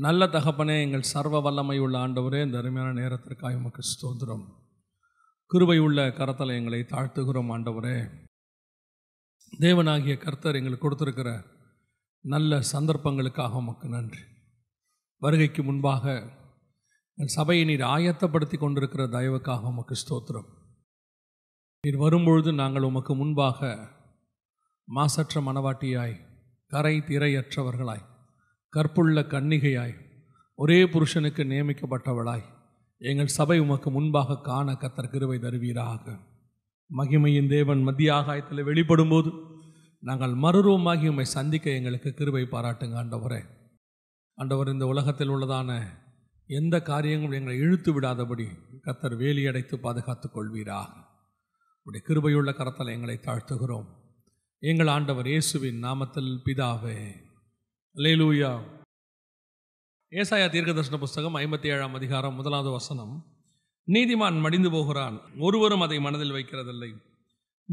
நல்ல தகப்பனே எங்கள் சர்வ வல்லமை உள்ள ஆண்டவரே இந்த அருமையான நேரத்திற்காக உமக்கு ஸ்தோத்திரம். கிருபை உள்ள கரத்தில் எங்களை தாழ்த்துகிறோம் ஆண்டவரே. தேவனாகிய கர்த்தர் எங்களுக்கு கொடுத்துருக்கிற நல்ல சந்தர்ப்பங்களுக்காக உமக்கு நன்றி. வருகைக்கு முன்பாக என் சபையை நீர் ஆயத்தப்படுத்தி கொண்டிருக்கிற தயவுக்காக உமக்கு ஸ்தோத்திரம். நீர் வரும்பொழுது நாங்கள் உமக்கு முன்பாக மாசற்ற மனவாட்டியாய் கரை திரையற்றவர்களாய் கற்புள்ள கன்னிகையாய் ஒரே புருஷனுக்கு நியமிக்கப்பட்டவளாய் எங்கள் சபை உமக்கு முன்பாக காண கத்தர் கிருவை தருவீராக. மகிமையின் தேவன் மத்திய ஆகாயத்தில் வெளிப்படும்போது நாங்கள் மறுரூபமாகி உம்மை சந்திக்க எங்களுக்கு கிருவை பாராட்டுங்க ஆண்டவரே. ஆண்டவர் இந்த உலகத்தில் உள்ளதான எந்த காரியங்களும் எங்களை இழுத்து விடாதபடி கத்தர் வேலியடைத்து பாதுகாத்துக் கொள்வீராக. உடைய கிருபையுள்ள கரத்தில் எங்களை தாழ்த்துகிறோம். எங்கள் ஆண்டவர் இயேசுவின் நாமத்தில் பிதாவே. லேலூயா ஏசாயா தீர்க்கதர்ஷன புஸ்தகம் ஐம்பத்தி ஏழாம் அதிகாரம் முதலாவது வசனம். நீதிமான் மடிந்து போகிறான் ஒருவரும் அதை மனதில் வைக்கிறதில்லை.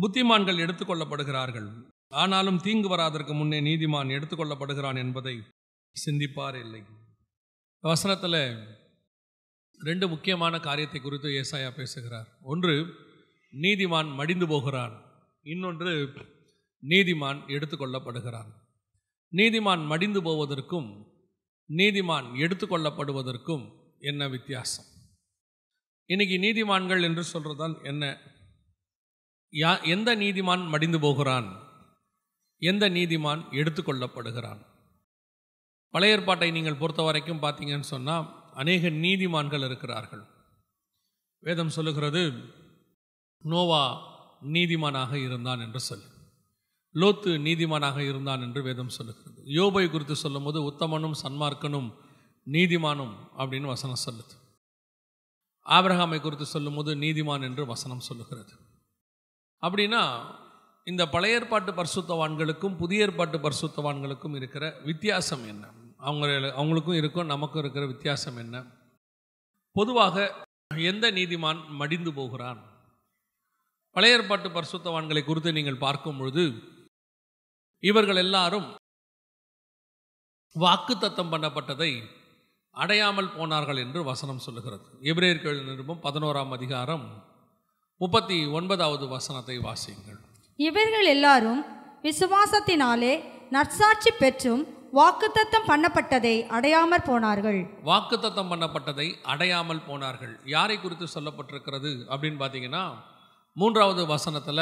புத்திமான்கள் எடுத்துக்கொள்ளப்படுகிறார்கள் ஆனாலும் தீங்கு வராதற்கு முன்னே நீதிமான் எடுத்துக்கொள்ளப்படுகிறான் என்பதை சிந்திப்பார் இல்லை. வசனத்தில் ரெண்டு முக்கியமான காரியத்தை குறித்து ஏசாயா பேசுகிறார். ஒன்று நீதிமான் மடிந்து போகிறான். இன்னொன்று நீதிமான் எடுத்துக்கொள்ளப்படுகிறான் நீதிமான் மடிந்து போவதற்கும் நீதிமான் எடுத்துக்கொள்ளப்படுவதற்கும் என்ன வித்தியாசம்? இன்னைக்கு நீதிமான்கள் என்று சொல்கிறதால் என்ன? யா எந்த நீதிமான் மடிந்து போகிறான்? எந்த நீதிமான் எடுத்துக்கொள்ளப்படுகிறான் பழைய ஏற்பாட்டை நீங்கள் பொறுத்த வரைக்கும் பார்த்தீங்கன்னு சொன்னால் அநேக நீதிமான்கள் இருக்கிறார்கள். வேதம் சொல்லுகிறது நோவா நீதிமானாக இருந்தான் என்று சொல்லு. லோத்து நீதிமானாக இருந்தான் என்று வேதம் சொல்லுகிறது. யோபை குறித்து சொல்லும்போது உத்தமனும் சன்மார்க்கனும் நீதிமானும் அப்படின்னு வசனம் சொல்லுது. ஆபிரகாமை குறித்து சொல்லும்போது நீதிமான் என்று வசனம் சொல்லுகிறது. அப்படின்னா இந்த பழைய ஏற்பாட்டு பரிசுத்தவான்களுக்கும் புதிய ஏற்பாட்டு பரிசுத்தவான்களுக்கும் இருக்கிற வித்தியாசம் என்ன? அவங்க அவங்களுக்கும் இருக்கும் நமக்கும் இருக்கிற வித்தியாசம் என்ன? பொதுவாக எந்த நீதிமான் மடிந்து போகிறான்? பழைய ஏற்பாட்டு பரிசுத்தவான்களை குறித்து நீங்கள் பார்க்கும் பொழுது இவர்கள் எல்லாரும் வாக்குத்தத்தம் பண்ணப்பட்டதை அடையாமல் போனார்கள் என்று வசனம் சொல்லுகிறது. எபிரேயர்கள் நிருபம் பதினோராம் அதிகாரம் முப்பத்தி ஒன்பதாவது வசனத்தை வாசியுங்கள். இவர்கள் எல்லாரும் விசுவாசத்தினாலே நற்சாட்சி பெற்றும் வாக்குத்தத்தம் பண்ணப்பட்டதை அடையாமற் போனார்கள். வாக்குத்தத்தம் பண்ணப்பட்டதை அடையாமல் போனார்கள். யாரை குறித்து சொல்லப்பட்டிருக்கிறது அப்படின்னு பார்த்தீங்கன்னா மூன்றாவது வசனத்தில்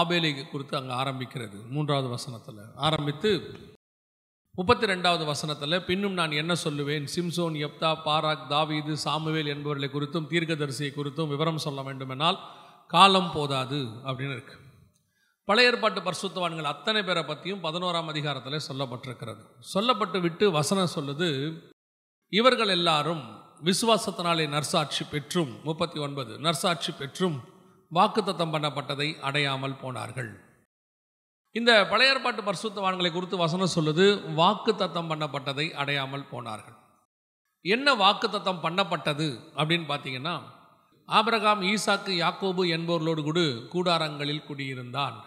ஆபேலை குறித்து அங்கே ஆரம்பிக்கிறது. மூன்றாவது வசனத்தில். ஆரம்பித்து முப்பத்தி ரெண்டாவது வசனத்தில் பின்னும் நான் என்ன சொல்லுவேன்? சிம்சோன் எப்தா பாராக் தாவீது சாமுவேல் என்பவர்களை குறித்தும் தீர்க்கதரிசியை குறித்தும் விவரம் சொல்ல வேண்டுமென்றால் காலம் போதாது அப்படின்னு இருக்கு. பழைய ஏற்பாட்டு பரிசுத்தவான்கள் அத்தனை பேரை பற்றியும் பதினோராம் அதிகாரத்தில் சொல்லப்பட்டிருக்கிறது. சொல்லப்பட்டு விட்டு வசனம் சொல்லுது இவர்கள் எல்லாரும் விசுவாசத்தினாலே நர்சாட்சி பெற்றும் முப்பத்தி ஒன்பது நர்சாட்சி பெற்றும் வாக்குத்தத்தம் பண்ணப்பட்டதை அடையாமல் போனார்கள். இந்த பழைய ஏற்பாட்டு பரிசுத்தவான்களை குறித்து வசனம் சொல்லுது வாக்குத்தத்தம் பண்ணப்பட்டதை அடையாமல் போனார்கள். என்ன வாக்குத்தத்தம் பண்ணப்பட்டது அப்படின்னு பார்த்தீங்கன்னா ஆபிரகாம் ஈசாக்கு யாக்கோபு என்பவர்களோடு கூட கூடாரங்களில் குடியிருந்தான்.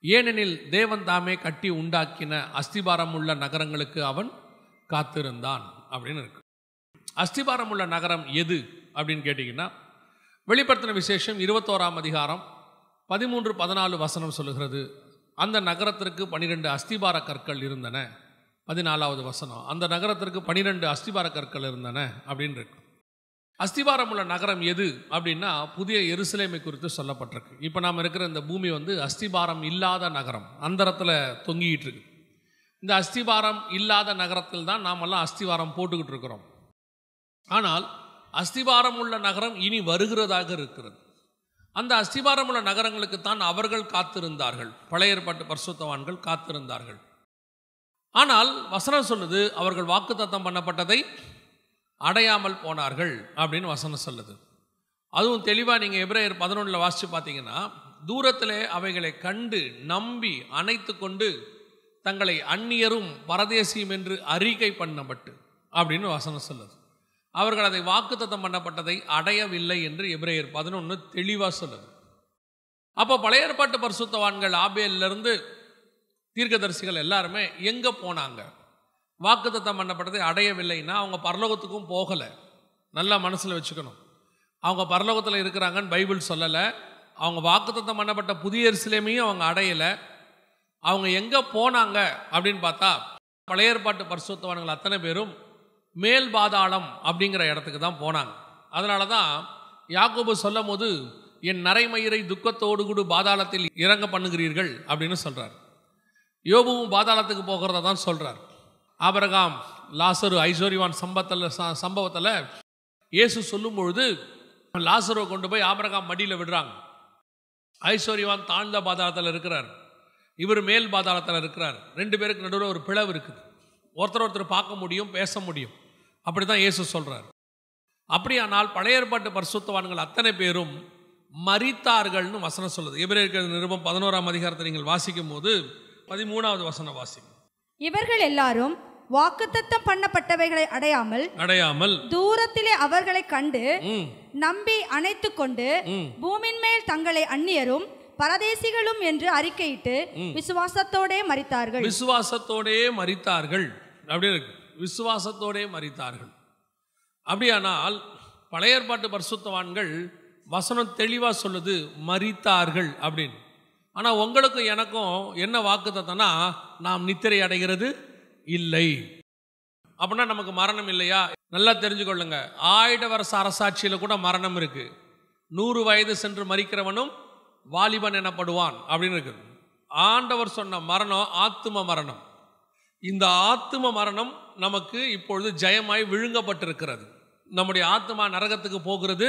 ஏனெனில் தேவன் தாமே கட்டி உண்டாக்கின அஸ்திபாரம் உள்ள நகரங்களுக்கு அவன் காத்திருந்தான் அப்படின்னு இருக்கு. அஸ்திபாரம் உள்ள நகரம் எது அப்படின்னு கேட்டிங்கன்னா வெளிப்படுத்தின விசேஷம் இருபத்தோராம் அதிகாரம் பதிமூன்று பதினாலு வசனம் சொல்லுகிறது. அந்த நகரத்திற்கு பனிரெண்டு அஸ்திபார கற்கள் இருந்தன. பதினாலாவது வசனம் அந்த நகரத்திற்கு பனிரெண்டு அஸ்திபார கற்கள் இருந்தன அப்படின்னு இருக்கு அஸ்திபாரம் உள்ள நகரம் எது அப்படின்னா புதிய எருசலேமை குறித்து சொல்லப்பட்டிருக்கு. இப்போ நாம் இருக்கிற இந்த பூமி வந்து அஸ்திபாரம் இல்லாத நகரம் அந்தரத்தில் தொங்கிக்கிட்டு இருக்கு. இந்த அஸ்திபாரம் இல்லாத நகரத்தில் தான் நாமெல்லாம் அஸ்திவாரம் போட்டுக்கிட்டு இருக்கிறோம். ஆனால் அஸ்திபாரம் உள்ள நகரம் இனி வருகிறதாக இருக்கிறது. அந்த அஸ்திபாரம் உள்ள நகரங்களுக்கு தான் அவர்கள் காத்திருந்தார்கள். பழைய ஏற்பாட்டு பரிசுத்தவான்கள் காத்திருந்தார்கள். ஆனால் வசனம் சொல்லுது அவர்கள் வாக்குத்தத்தம் பண்ணப்பட்டதை அடையாமல் போனார்கள் அப்படின்னு வசனம் சொல்லுது. அதுவும் தெளிவாக நீங்கள் எப்ரேயர் பதினொன்றில் வாசித்து பார்த்தீங்கன்னா தூரத்திலே அவைகளை கண்டு நம்பி அணைத்து கொண்டு தங்களை அந்நியரும் பரதேசியும் என்று அறிக்கை பண்ணப்பட்டு அப்படின்னு வசனம் சொல்லுது. அவர்கள் அதை வாக்குத்தத்தம் பண்ணப்பட்டதை அடையவில்லை என்று எபிரேயர் பதினொன்று தெளிவாக சொல்லுது. அப்போ பழைய ஏற்பாட்டு பரிசுத்தவான்கள் ஆபேலிருந்து தீர்க்கதரிசிகள் எல்லாருமே எங்கே போனாங்க? வாக்குத்தத்தம் பண்ணப்பட்டதை அடையவில்லைன்னா அவங்க பரலோகத்துக்கும் போகலை. நல்லா மனசில் வச்சுக்கணும். அவங்க பரலோகத்தில் இருக்கிறாங்கன்னு பைபிள் சொல்லலை. அவங்க வாக்குத்தத்தம் பண்ணப்பட்ட புதிய எருசலேமையும் அவங்க அடையலை. அவங்க எங்கே போனாங்க அப்படின்னு பார்த்தா பழைய ஏற்பாட்டு பரிசுத்தவான்கள் அத்தனை பேரும் மேல் பாதாளம் அப்படிங்கிற இடத்துக்கு தான் போனாங்க. அதனால தான் யாக்கோபு சொல்லும் போது என் நரைமயிரை துக்கத்தோடு கூட பாதாளத்தில் இறங்க பண்ணுகிறீர்கள் அப்படின்னு சொல்கிறார் யோபுவும் பாதாளத்துக்கு போகிறத தான் சொல்கிறார் ஆபரகாம் லாசரு ஐஸ்வர்யவான் சம்பத்தில் சம்பவத்தில் இயேசு சொல்லும் பொழுது லாசருவை கொண்டு போய் ஆபரகாம் மடியில் விடுறாங்க. ஐஸ்வர்யவான் தாழ்ந்த பாதாளத்தில் இருக்கிறார். இவர் மேல் பாதாளத்தில் இருக்கிறார். ரெண்டு பேருக்கு நடுவில் ஒரு பிளவு இருக்குது. ஒருத்தர் ஒருத்தர் பார்க்க முடியும் பேச முடியும். அப்படி தான் இயேசு சொல்கிறார் அப்படியானால் பழைய ஏற்பாட்டு பரிசுத்தவான்கள் அத்தனை பேரும் மரித்தார்கள்னு வசனம் சொல்லுது. எபிரேயர்கள் நிருபம் பதினோராம் அதிகாரத்தை நீங்கள் வாசிக்கும் போது பதிமூணாவது வசனம் வாசிக்கும். இவர்கள் எல்லாரும் வாக்குத்தத்தம் பண்ணப்பட்டவைகளை அடையாமல் அடையாமல் தூரத்திலே அவர்களை கண்டு நம்பி அணைத்துக் கொண்டு பூமியின் மேல் தங்களை அந்நியரும் பரதேசிகளும் என்று அறிக்கையிட்டு விசுவாசத்தோடே மரித்தார்கள். விசுவாசத்தோடே மரித்தார்கள். அப்படி இருக்கு. விசுவாசத்தோடே மறித்தார்கள் அப்படியானால் பழைய ஏற்பாட்டு பரிசுத்தவான்கள் வசனம் தெளிவாக சொல்லுது மறித்தார்கள் அப்படின்னு. ஆனால் உங்களுக்கும் எனக்கும் என்ன வாக்கு தத்தனா நாம் நித்திரை அடைகிறது இல்லை. அப்படின்னா நமக்கு மரணம் இல்லையா? நல்லா தெரிஞ்சுக்கொள்ளுங்க. ஆயிட வருஷ அரசாட்சியில் கூட மரணம் இருக்கு. நூறு வயது சென்று மறிக்கிறவனும் வாலிபன் எனப்படுவான் அப்படின்னு இருக்குது ஆண்டவர் சொன்ன மரணம் ஆத்தும மரணம். இந்த ஆத்ம மரணம் நமக்கு இப்பொழுது ஜெயமாய் விழுங்கப்பட்டிருக்கிறது. நம்முடைய ஆத்மா நரகத்துக்கு போகிறது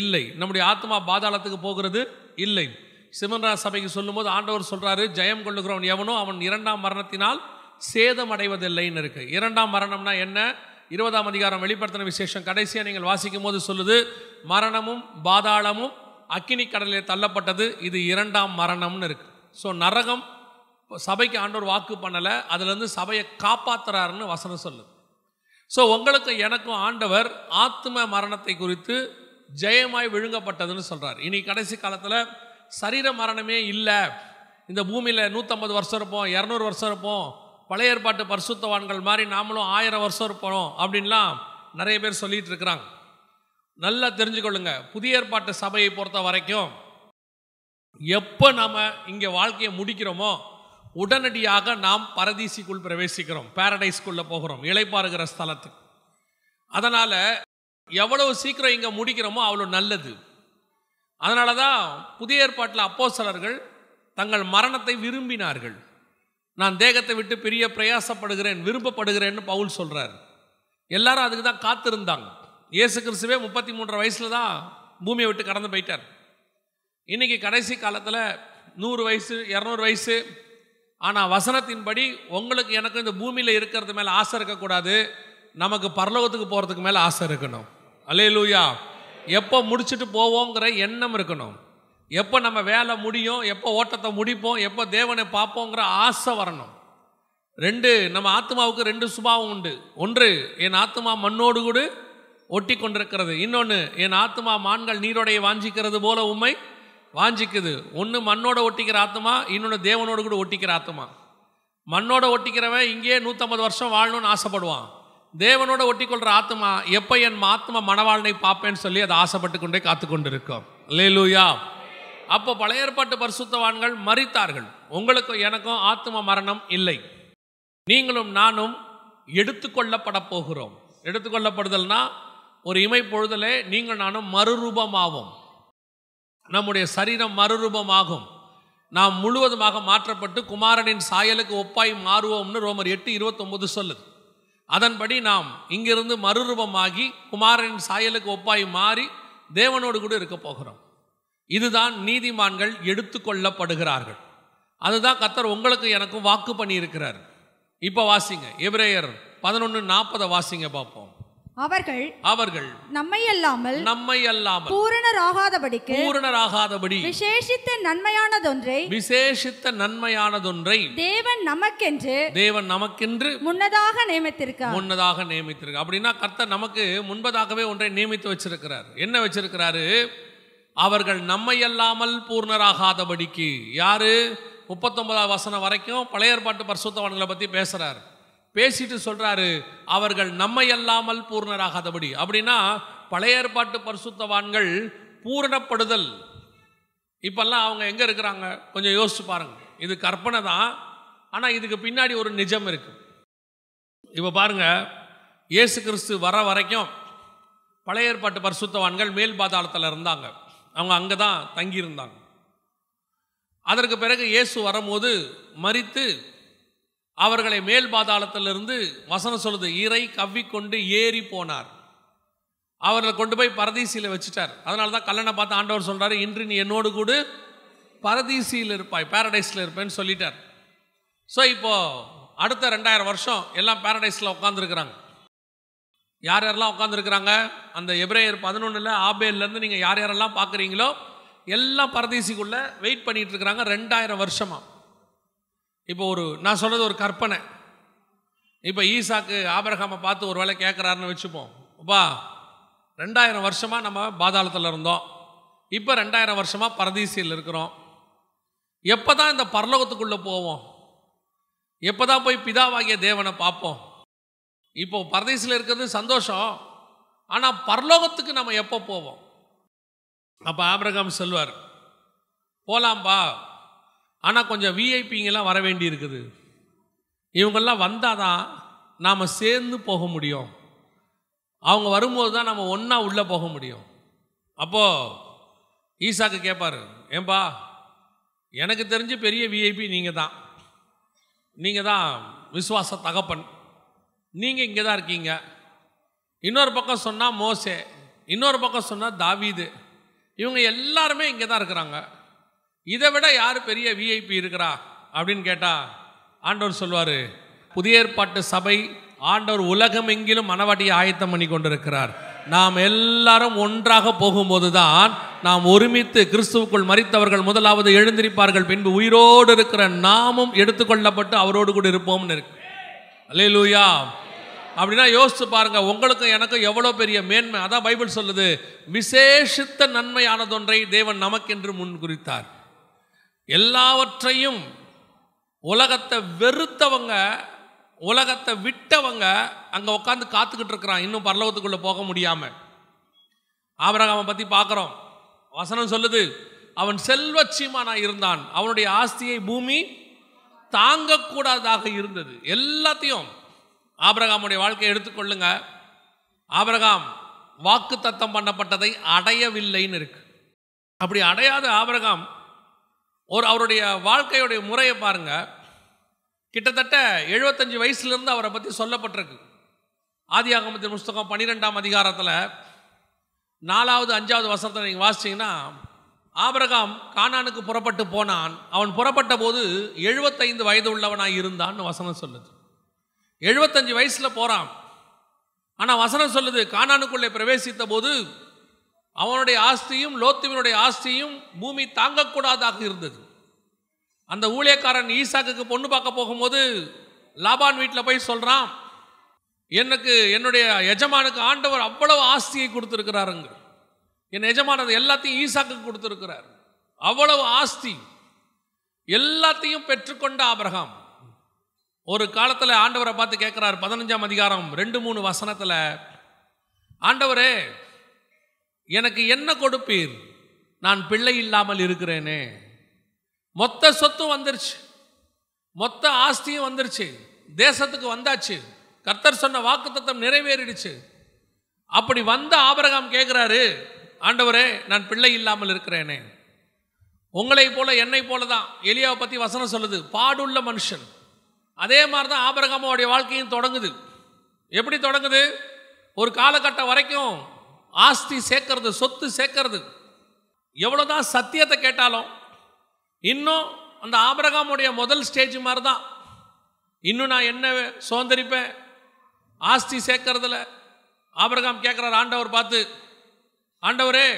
இல்லை. நம்முடைய ஆத்மா பாதாளத்துக்கு போகிறது இல்லை. சிவன்ரா சபைக்கு சொல்லும்போது ஆண்டவர் சொல்கிறாரு ஜெயம் கொள்ளுகிறவன் எவனோ அவன் இரண்டாம் மரணத்தினால் சேதம் அடைவதில்லைன்னு இருக்கு. இரண்டாம் மரணம்னா என்ன? இருபதாம் அதிகாரம் வெளிப்படுத்தின விசேஷம் கடைசியாக நீங்கள் வாசிக்கும் போது சொல்லுது மரணமும் பாதாளமும் அக்கினி கடலில் தள்ளப்பட்டது இது இரண்டாம் மரணம்னு இருக்கு. ஸோ நரகம் சபைக்கு ஆண்டவர் வாக்கு பண்ணலை அதுலேருந்து சபையை காப்பாத்துறாருன்னு வசனம் சொல்லுது. ஸோ உங்களுக்கும் எனக்கும் ஆண்டவர் ஆத்ம மரணத்தை குறித்து ஜெயமாய் விழுங்கப்பட்டதுன்னு சொல்கிறார் இனி கடைசி காலத்தில் சரீர மரணமே இல்லை. இந்த பூமியில் நூற்றம்பது வருஷம் இருப்போம் இரநூறு வருஷம் இருப்போம். பழைய ஏற்பாட்டு பரிசுத்தவான்கள் மாதிரி நாமளும் ஆயிரம் வருஷம் இருப்போம் அப்படின்லாம் நிறைய பேர் சொல்லிகிட்டு இருக்கிறாங்க. நல்லா தெரிஞ்சுக்கொள்ளுங்க. புதிய ஏற்பாட்டு சபையை பொறுத்த வரைக்கும் எப்போ நாம் இங்கே வாழ்க்கையை முடிக்கிறோமோ உடனடியாக நாம் பரதீசிக்குள் பிரவேசிக்கிறோம் பேரடைஸ்குள்ளே போகிறோம் இளைப்பாறுகிற ஸ்தலத்துக்கு. அதனால் எவ்வளவு சீக்கிரம் இங்கே முடிக்கிறோமோ அவ்வளோ நல்லது. அதனால தான் புதிய ஏற்பாட்டில் அப்போ சிலர்கள் தங்கள் மரணத்தை விரும்பினார்கள். நான் தேகத்தை விட்டு பெரிய பிரயாசப்படுகிறேன் விரும்பப்படுகிறேன்னு பவுல் சொல்கிறார் எல்லாரும் அதுக்கு தான் காத்திருந்தாங்க. இயேசு கிறிஸ்துவே முப்பத்தி மூன்றரை வயசில் தான் பூமியை விட்டு கடந்து போயிட்டார். இன்னைக்கு கடைசி காலத்தில் நூறு வயசு இரநூறு வயசு ஆனால் வசனத்தின்படி உங்களுக்கு எனக்கு இந்த பூமியில் இருக்கிறது மேலே ஆசை இருக்கக்கூடாது. நமக்கு பரலோகத்துக்கு போகிறதுக்கு மேலே ஆசை இருக்கணும். அலே லூயா எப்போ முடிச்சுட்டு போவோங்கிற எண்ணம் இருக்கணும். எப்போ நம்ம வேலை முடியும் எப்போ ஓட்டத்தை முடிப்போம் எப்போ தேவனை பார்ப்போங்கிற ஆசை வரணும். ரெண்டு நம்ம ஆத்மாவுக்கு ரெண்டு சுபாவம் உண்டு. ஒன்று என் ஆத்மா மண்ணோடு கூட ஒட்டி கொண்டிருக்கிறது இன்னொன்று என் ஆத்மா மான்கள் நீரோடைய வாஞ்சிக்கிறது போல உண்மை வாஞ்சிக்குது. ஒன்று மண்ணோட ஒட்டிக்கிற ஆத்மா இன்னொன்று தேவனோடு கூட ஒட்டிக்கிற ஆத்மா. மண்ணோட ஒட்டிக்கிறவன் இங்கேயே நூற்றம்பது வருஷம் வாழணும்னு ஆசைப்படுவான். தேவனோட ஒட்டிக்கொள்கிற ஆத்மா எப்போ என் ஆத்மா மணவாளனை பார்ப்பேன்னு சொல்லி அதை ஆசைப்பட்டு கொண்டே காத்து கொண்டு இருக்கோம் லேலூயா அப்போ பழைய ஏற்பாட்டு பரிசுத்தவான்கள் மறித்தார்கள் உங்களுக்கும் எனக்கும் ஆத்ம மரணம் இல்லை. நீங்களும் நானும் எடுத்துக்கொள்ளப்பட போகிறோம். எடுத்துக்கொள்ளப்படுதல்னா ஒரு இமை பொழுதலே நீங்கள் நானும் மறுரூபமாவோம். நம்முடைய சரீரம் மறுரூபமாகும். நாம் முழுவதுமாக மாற்றப்பட்டு குமாரனின் சாயலுக்கு ஒப்பாய் மாறுவோம்னு ரோமர் எட்டு இருபத்தொம்பது சொல்லுது. அதன்படி நாம் இங்கிருந்து மறுரூபமாகி குமாரனின் சாயலுக்கு ஒப்பாய் மாறி தேவனோடு கூட இருக்க போகிறோம். இதுதான் நீதிமான்கள் எடுத்துக்கொள்ளப்படுகிறார்கள் அதுதான் கத்தர் உங்களுக்கு எனக்கும் வாக்கு பண்ணியிருக்கிறார். இப்போ வாசிங்க எபிரேயர் பதினொன்று நாற்பதை வாசிங்க பார்ப்போம். அவர்கள் அவர்கள் நம்மை அல்லாமல் நம்மை அல்லாமல் பூரணராகாதபடிக்கு பூரணராகாதபடி விசேஷித்த நன்மையானதொன்றை விசேஷித்த நன்மையானதொன்றை தேவன் நமக்கென்று தேவன் நமக்கென்று முன்னதாக நியமித்திருக்கார். முன்னதாக நியமித்திருக்கு அப்படின்னா கர்த்தர் நமக்கு முன்பதாகவே ஒன்றை நியமித்து வச்சிருக்கிறார். என்ன வச்சிருக்கிறாரு? அவர்கள் நம்மை அல்லாமல் பூர்ணராகாதபடிக்கு. யாரு? முப்பத்தொன்பதாம் வசனம் வரைக்கும் பழைய ஏற்பாட்டு பரிசுத்தவான்களை பற்றி பேசுறார். பேசிட்டு சொல்கிறாரு அவர்கள் நம்மை அல்லாமல் பூர்ணராகாதபடி. அப்படின்னா பழைய ஏற்பாட்டு பரிசுத்தவான்கள் பூரணப்படுதல். இப்பெல்லாம் அவங்க எங்கே இருக்கிறாங்க? கொஞ்சம் யோசிச்சு பாருங்கள் இது கற்பனை தான் ஆனால் இதுக்கு பின்னாடி ஒரு நிஜம் இருக்குது இப்போ பாருங்கள் இயேசு கிறிஸ்து வர வரைக்கும் பழைய ஏற்பாட்டு பரிசுத்தவான்கள் மேல் பாதாளத்தில் இருந்தாங்க. அவங்க அங்கே தான் தங்கியிருந்தாங்க. அதற்கு பிறகு இயேசு வரும்போது மறித்து அவர்களை மேல் பாதாளத்திலிருந்து வசனம் சொல்லுது இறை கவ்விக்கொண்டு ஏறி போனார். அவர்களை கொண்டு போய் பரதீசியில் வச்சுட்டார். அதனால தான் கல்லணை பார்த்து ஆண்டவர் சொல்கிறாரு இன்று நீ என்னோடு கூட பரதீசியில் இருப்பாய் பேரடைஸில் இருப்பேன்னு சொல்லிட்டார். ஸோ இப்போது அடுத்த ரெண்டாயிரம் வருஷம் எல்லாம் பேரடைஸில் உட்காந்துருக்குறாங்க யார் யாரெல்லாம் உட்காந்துருக்குறாங்க அந்த எப்ரேயர் பதினொன்றில் ஆபேல்லேருந்து நீங்கள் யார் யாரெல்லாம் பார்க்குறீங்களோ எல்லாம் பரதீசிக்குள்ளே வெயிட் பண்ணிகிட்டு இருக்கிறாங்க ரெண்டாயிரம் வருஷமாக இப்போ ஒரு நான் சொன்னது ஒரு கற்பனை. இப்போ ஈசாக்கு ஆபரகாமை பார்த்து ஒரு வேளை கேட்குறாருன்னு வச்சுப்போம். அப்பா ரெண்டாயிரம் வருஷமாக நம்ம பாதாளத்தில் இருந்தோம். இப்போ ரெண்டாயிரம் வருஷமாக பரதீசியில் இருக்கிறோம். எப்போ தான் இந்த பரலோகத்துக்குள்ளே போவோம்? எப்போ தான் போய் பிதாவாகிய தேவனை பார்ப்போம்? இப்போ பரதீசில் இருக்கிறது சந்தோஷம். ஆனால் பரலோகத்துக்கு நம்ம எப்போ போவோம்? அப்போ ஆபிரகாம் சொல்வார் போலாம்பா ஆனால் கொஞ்சம் விஐபிங்கெல்லாம் வர வேண்டி இருக்குது இவங்கெல்லாம் வந்தால் தான் நாம் சேர்ந்து போக முடியும். அவங்க வரும்போது தான் நம்ம ஒன்றா உள்ளே போக முடியும். அப்போது ஈசாக்கு கேட்பார் ஏன்பா எனக்கு தெரிஞ்சு பெரிய விஐபி நீங்கள் தான் நீங்கள் தான் விசுவாச தகப்பன். நீங்கள் இங்கே தான் இருக்கீங்க. இன்னொரு பக்கம் சொன்னால் மோசே இன்னொரு பக்கம் சொன்னால் தாவீது. இவங்க எல்லாருமே இங்கே தான் இருக்கிறாங்க. இதை விட யார் பெரிய விஐபி இருக்கிறா அப்படின்னு கேட்டால் ஆண்டவர் சொல்வார் புதிய ஏற்பாட்டு சபை ஆண்டவர் உலகம் எங்கிலும் மனவாட்டியை ஆயத்தம் பண்ணி கொண்டிருக்கிறார். நாம் எல்லாரும் ஒன்றாக போகும்போது தான் நாம் ஒருமித்து கிறிஸ்துவுக்குள் மறித்தவர்கள் முதலாவது எழுந்திருப்பார்கள். பின்பு உயிரோடு இருக்கிற நாமும் எடுத்துக்கொள்ளப்பட்டு அவரோடு கூட இருப்போம்னு இருக்கு. அல்லேலூயா. அப்படின்னா யோசிச்சு பாருங்க உங்களுக்கும் எனக்கும் எவ்வளோ பெரிய மேன்மை. அதான் பைபிள் சொல்லுது விசேஷித்த நன்மையானதொன்றை தேவன் நமக்கென்று முன் குறித்தார். எல்லாவற்றையும் உலகத்தை வெறுத்தவங்க உலகத்தை விட்டவங்க அங்கே உட்காந்து காத்துக்கிட்டு இருக்கிறான். இன்னும் பரலோகத்துக்குள்ளே போக முடியாமல் ஆபரகாமை பற்றி பார்க்குறோம். வசனம் சொல்லுது அவன் செல்வச்சீமானாக இருந்தான். அவனுடைய ஆஸ்தியை பூமி தாங்கக்கூடாதாக இருந்தது. எல்லாத்தையும் ஆபரகாமுடைய வாழ்க்கையை எடுத்துக்கொள்ளுங்க. ஆபரகாம் வாக்கு தத்தம் பண்ணப்பட்டதை அடையவில்லைன்னு இருக்கு. அப்படி அடையாத ஆபரகாம் ஒரு அவருடைய வாழ்க்கையுடைய முறையை பாருங்க. கிட்டத்தட்ட எழுபத்தஞ்சு வயசுலேருந்து அவரை பற்றி சொல்லப்பட்டிருக்கு. ஆதி ஆகமத்தின் புஸ்தகம் பன்னிரெண்டாம் அதிகாரத்தில் நாலாவது அஞ்சாவது வசனத்தை நீங்கள் வாசிச்சிங்கன்னா ஆபரகாம் கானானுக்கு புறப்பட்டு போனான். அவன் புறப்பட்ட போது எழுபத்தைந்து வயது உள்ளவனாய் இருந்தான்னு வசனம் சொல்லுது. எழுபத்தஞ்சு வயசில் போகிறான் ஆனால் வசனம் சொல்லுது கானானுக்குள்ளே பிரவேசித்த போது அவனுடைய ஆஸ்தியும் லோத்துவினுடைய ஆஸ்தியும் பூமி தாங்கக்கூடாதாக இருந்தது. அந்த ஊழியக்காரன் ஈசாக்குக்கு பொண்ணு பார்க்க போகும்போது லாபான் வீட்டில் போய் சொல்கிறான் எனக்கு என்னுடைய எஜமானுக்கு ஆண்டவர் அவ்வளவு ஆஸ்தியை கொடுத்துருக்கிறாருங்க. என் எஜமானது எல்லாத்தையும் ஈசாக்கு கொடுத்துருக்கிறார். அவ்வளவு ஆஸ்தி. எல்லாத்தையும் பெற்றுக்கொண்ட ஆபிரகாம். ஒரு காலத்தில் ஆண்டவரை பார்த்து கேட்குறார் பதினஞ்சாம் அதிகாரம் ரெண்டு மூணு வசனத்தில் ஆண்டவரே எனக்கு என்ன கொடுப்பீர்? நான் பிள்ளை இல்லாமல் இருக்கிறேனே. மொத்த சொத்தும் வந்துருச்சு. மொத்த ஆஸ்தியும் வந்துருச்சு. தேசத்துக்கு வந்தாச்சு. கர்த்தர் சொன்ன வாக்குத்தத்தம் நிறைவேறிடுச்சு. அப்படி வந்த ஆபரகாம் கேட்குறாரு ஆண்டவரே நான் பிள்ளை இல்லாமல் இருக்கிறேனே. உங்களை போல என்னை போல தான். எலியாவை பற்றி வசனம் சொல்லுது. பாடுள்ள மனுஷன். அதே மாதிரி தான் ஆபரகாமோடைய வாழ்க்கையும் தொடங்குது. எப்படி தொடங்குது? ஒரு காலகட்டம் வரைக்கும் ஆஸ்தி சேர்க்கறது சொத்து சேர்க்கறது. எவ்வளோதான் சத்தியத்தை கேட்டாலும் இன்னும் அந்த ஆபரகாமுடைய முதல் ஸ்டேஜ் மாதிரி தான் இன்னும் நான் என்ன சுதந்திரிப்பேன்? ஆஸ்தி சேர்க்கறதுல ஆபரகாம் கேட்குறார் ஆண்டவர் பார்த்து ஆண்டவரே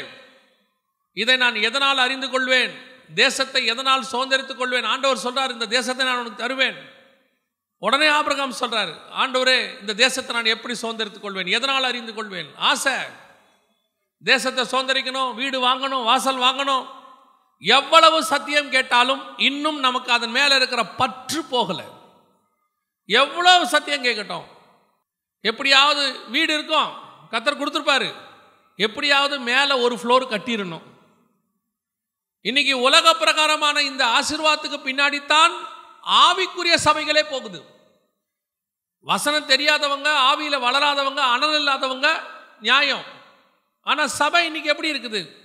இதை நான் எதனால் அறிந்து கொள்வேன்? தேசத்தை எதனால் சுதந்திரித்துக் கொள்வேன்? ஆண்டவர் சொல்கிறார் இந்த தேசத்தை நான் உனக்கு தருவேன். உடனே ஆபிரகாம் சொல்கிறார் ஆண்டவரே இந்த தேசத்தை நான் எப்படி சுதந்திரித்துக் கொள்வேன்? எதனால் அறிந்து கொள்வேன்? ஆசை. தேசத்தை சுதந்திரிக்கணும் வீடு வாங்கணும் வாசல் வாங்கணும். எவ்வளவு சத்தியம் கேட்டாலும் இன்னும் நமக்கு அதன் மேலே இருக்கிற பற்று போகலை. எவ்வளவு சத்தியம் கேட்கட்டும். எப்படியாவது வீடு இருக்கும் கத்தர் கொடுத்துருப்பாரு. எப்படியாவது மேலே ஒரு ஃப்ளோர் கட்டிடணும். இன்னைக்கு உலக பிரகாரமான இந்த ஆசிர்வாதத்துக்கு பின்னாடித்தான் ஆவிக்குரிய சபைகளே போகுது. வசனம் தெரியாதவங்க ஆவியில் வளராதவங்க அனல் இல்லாதவங்க நியாயம். ஆனால் சபை இன்னைக்கு எப்படி இருக்குது?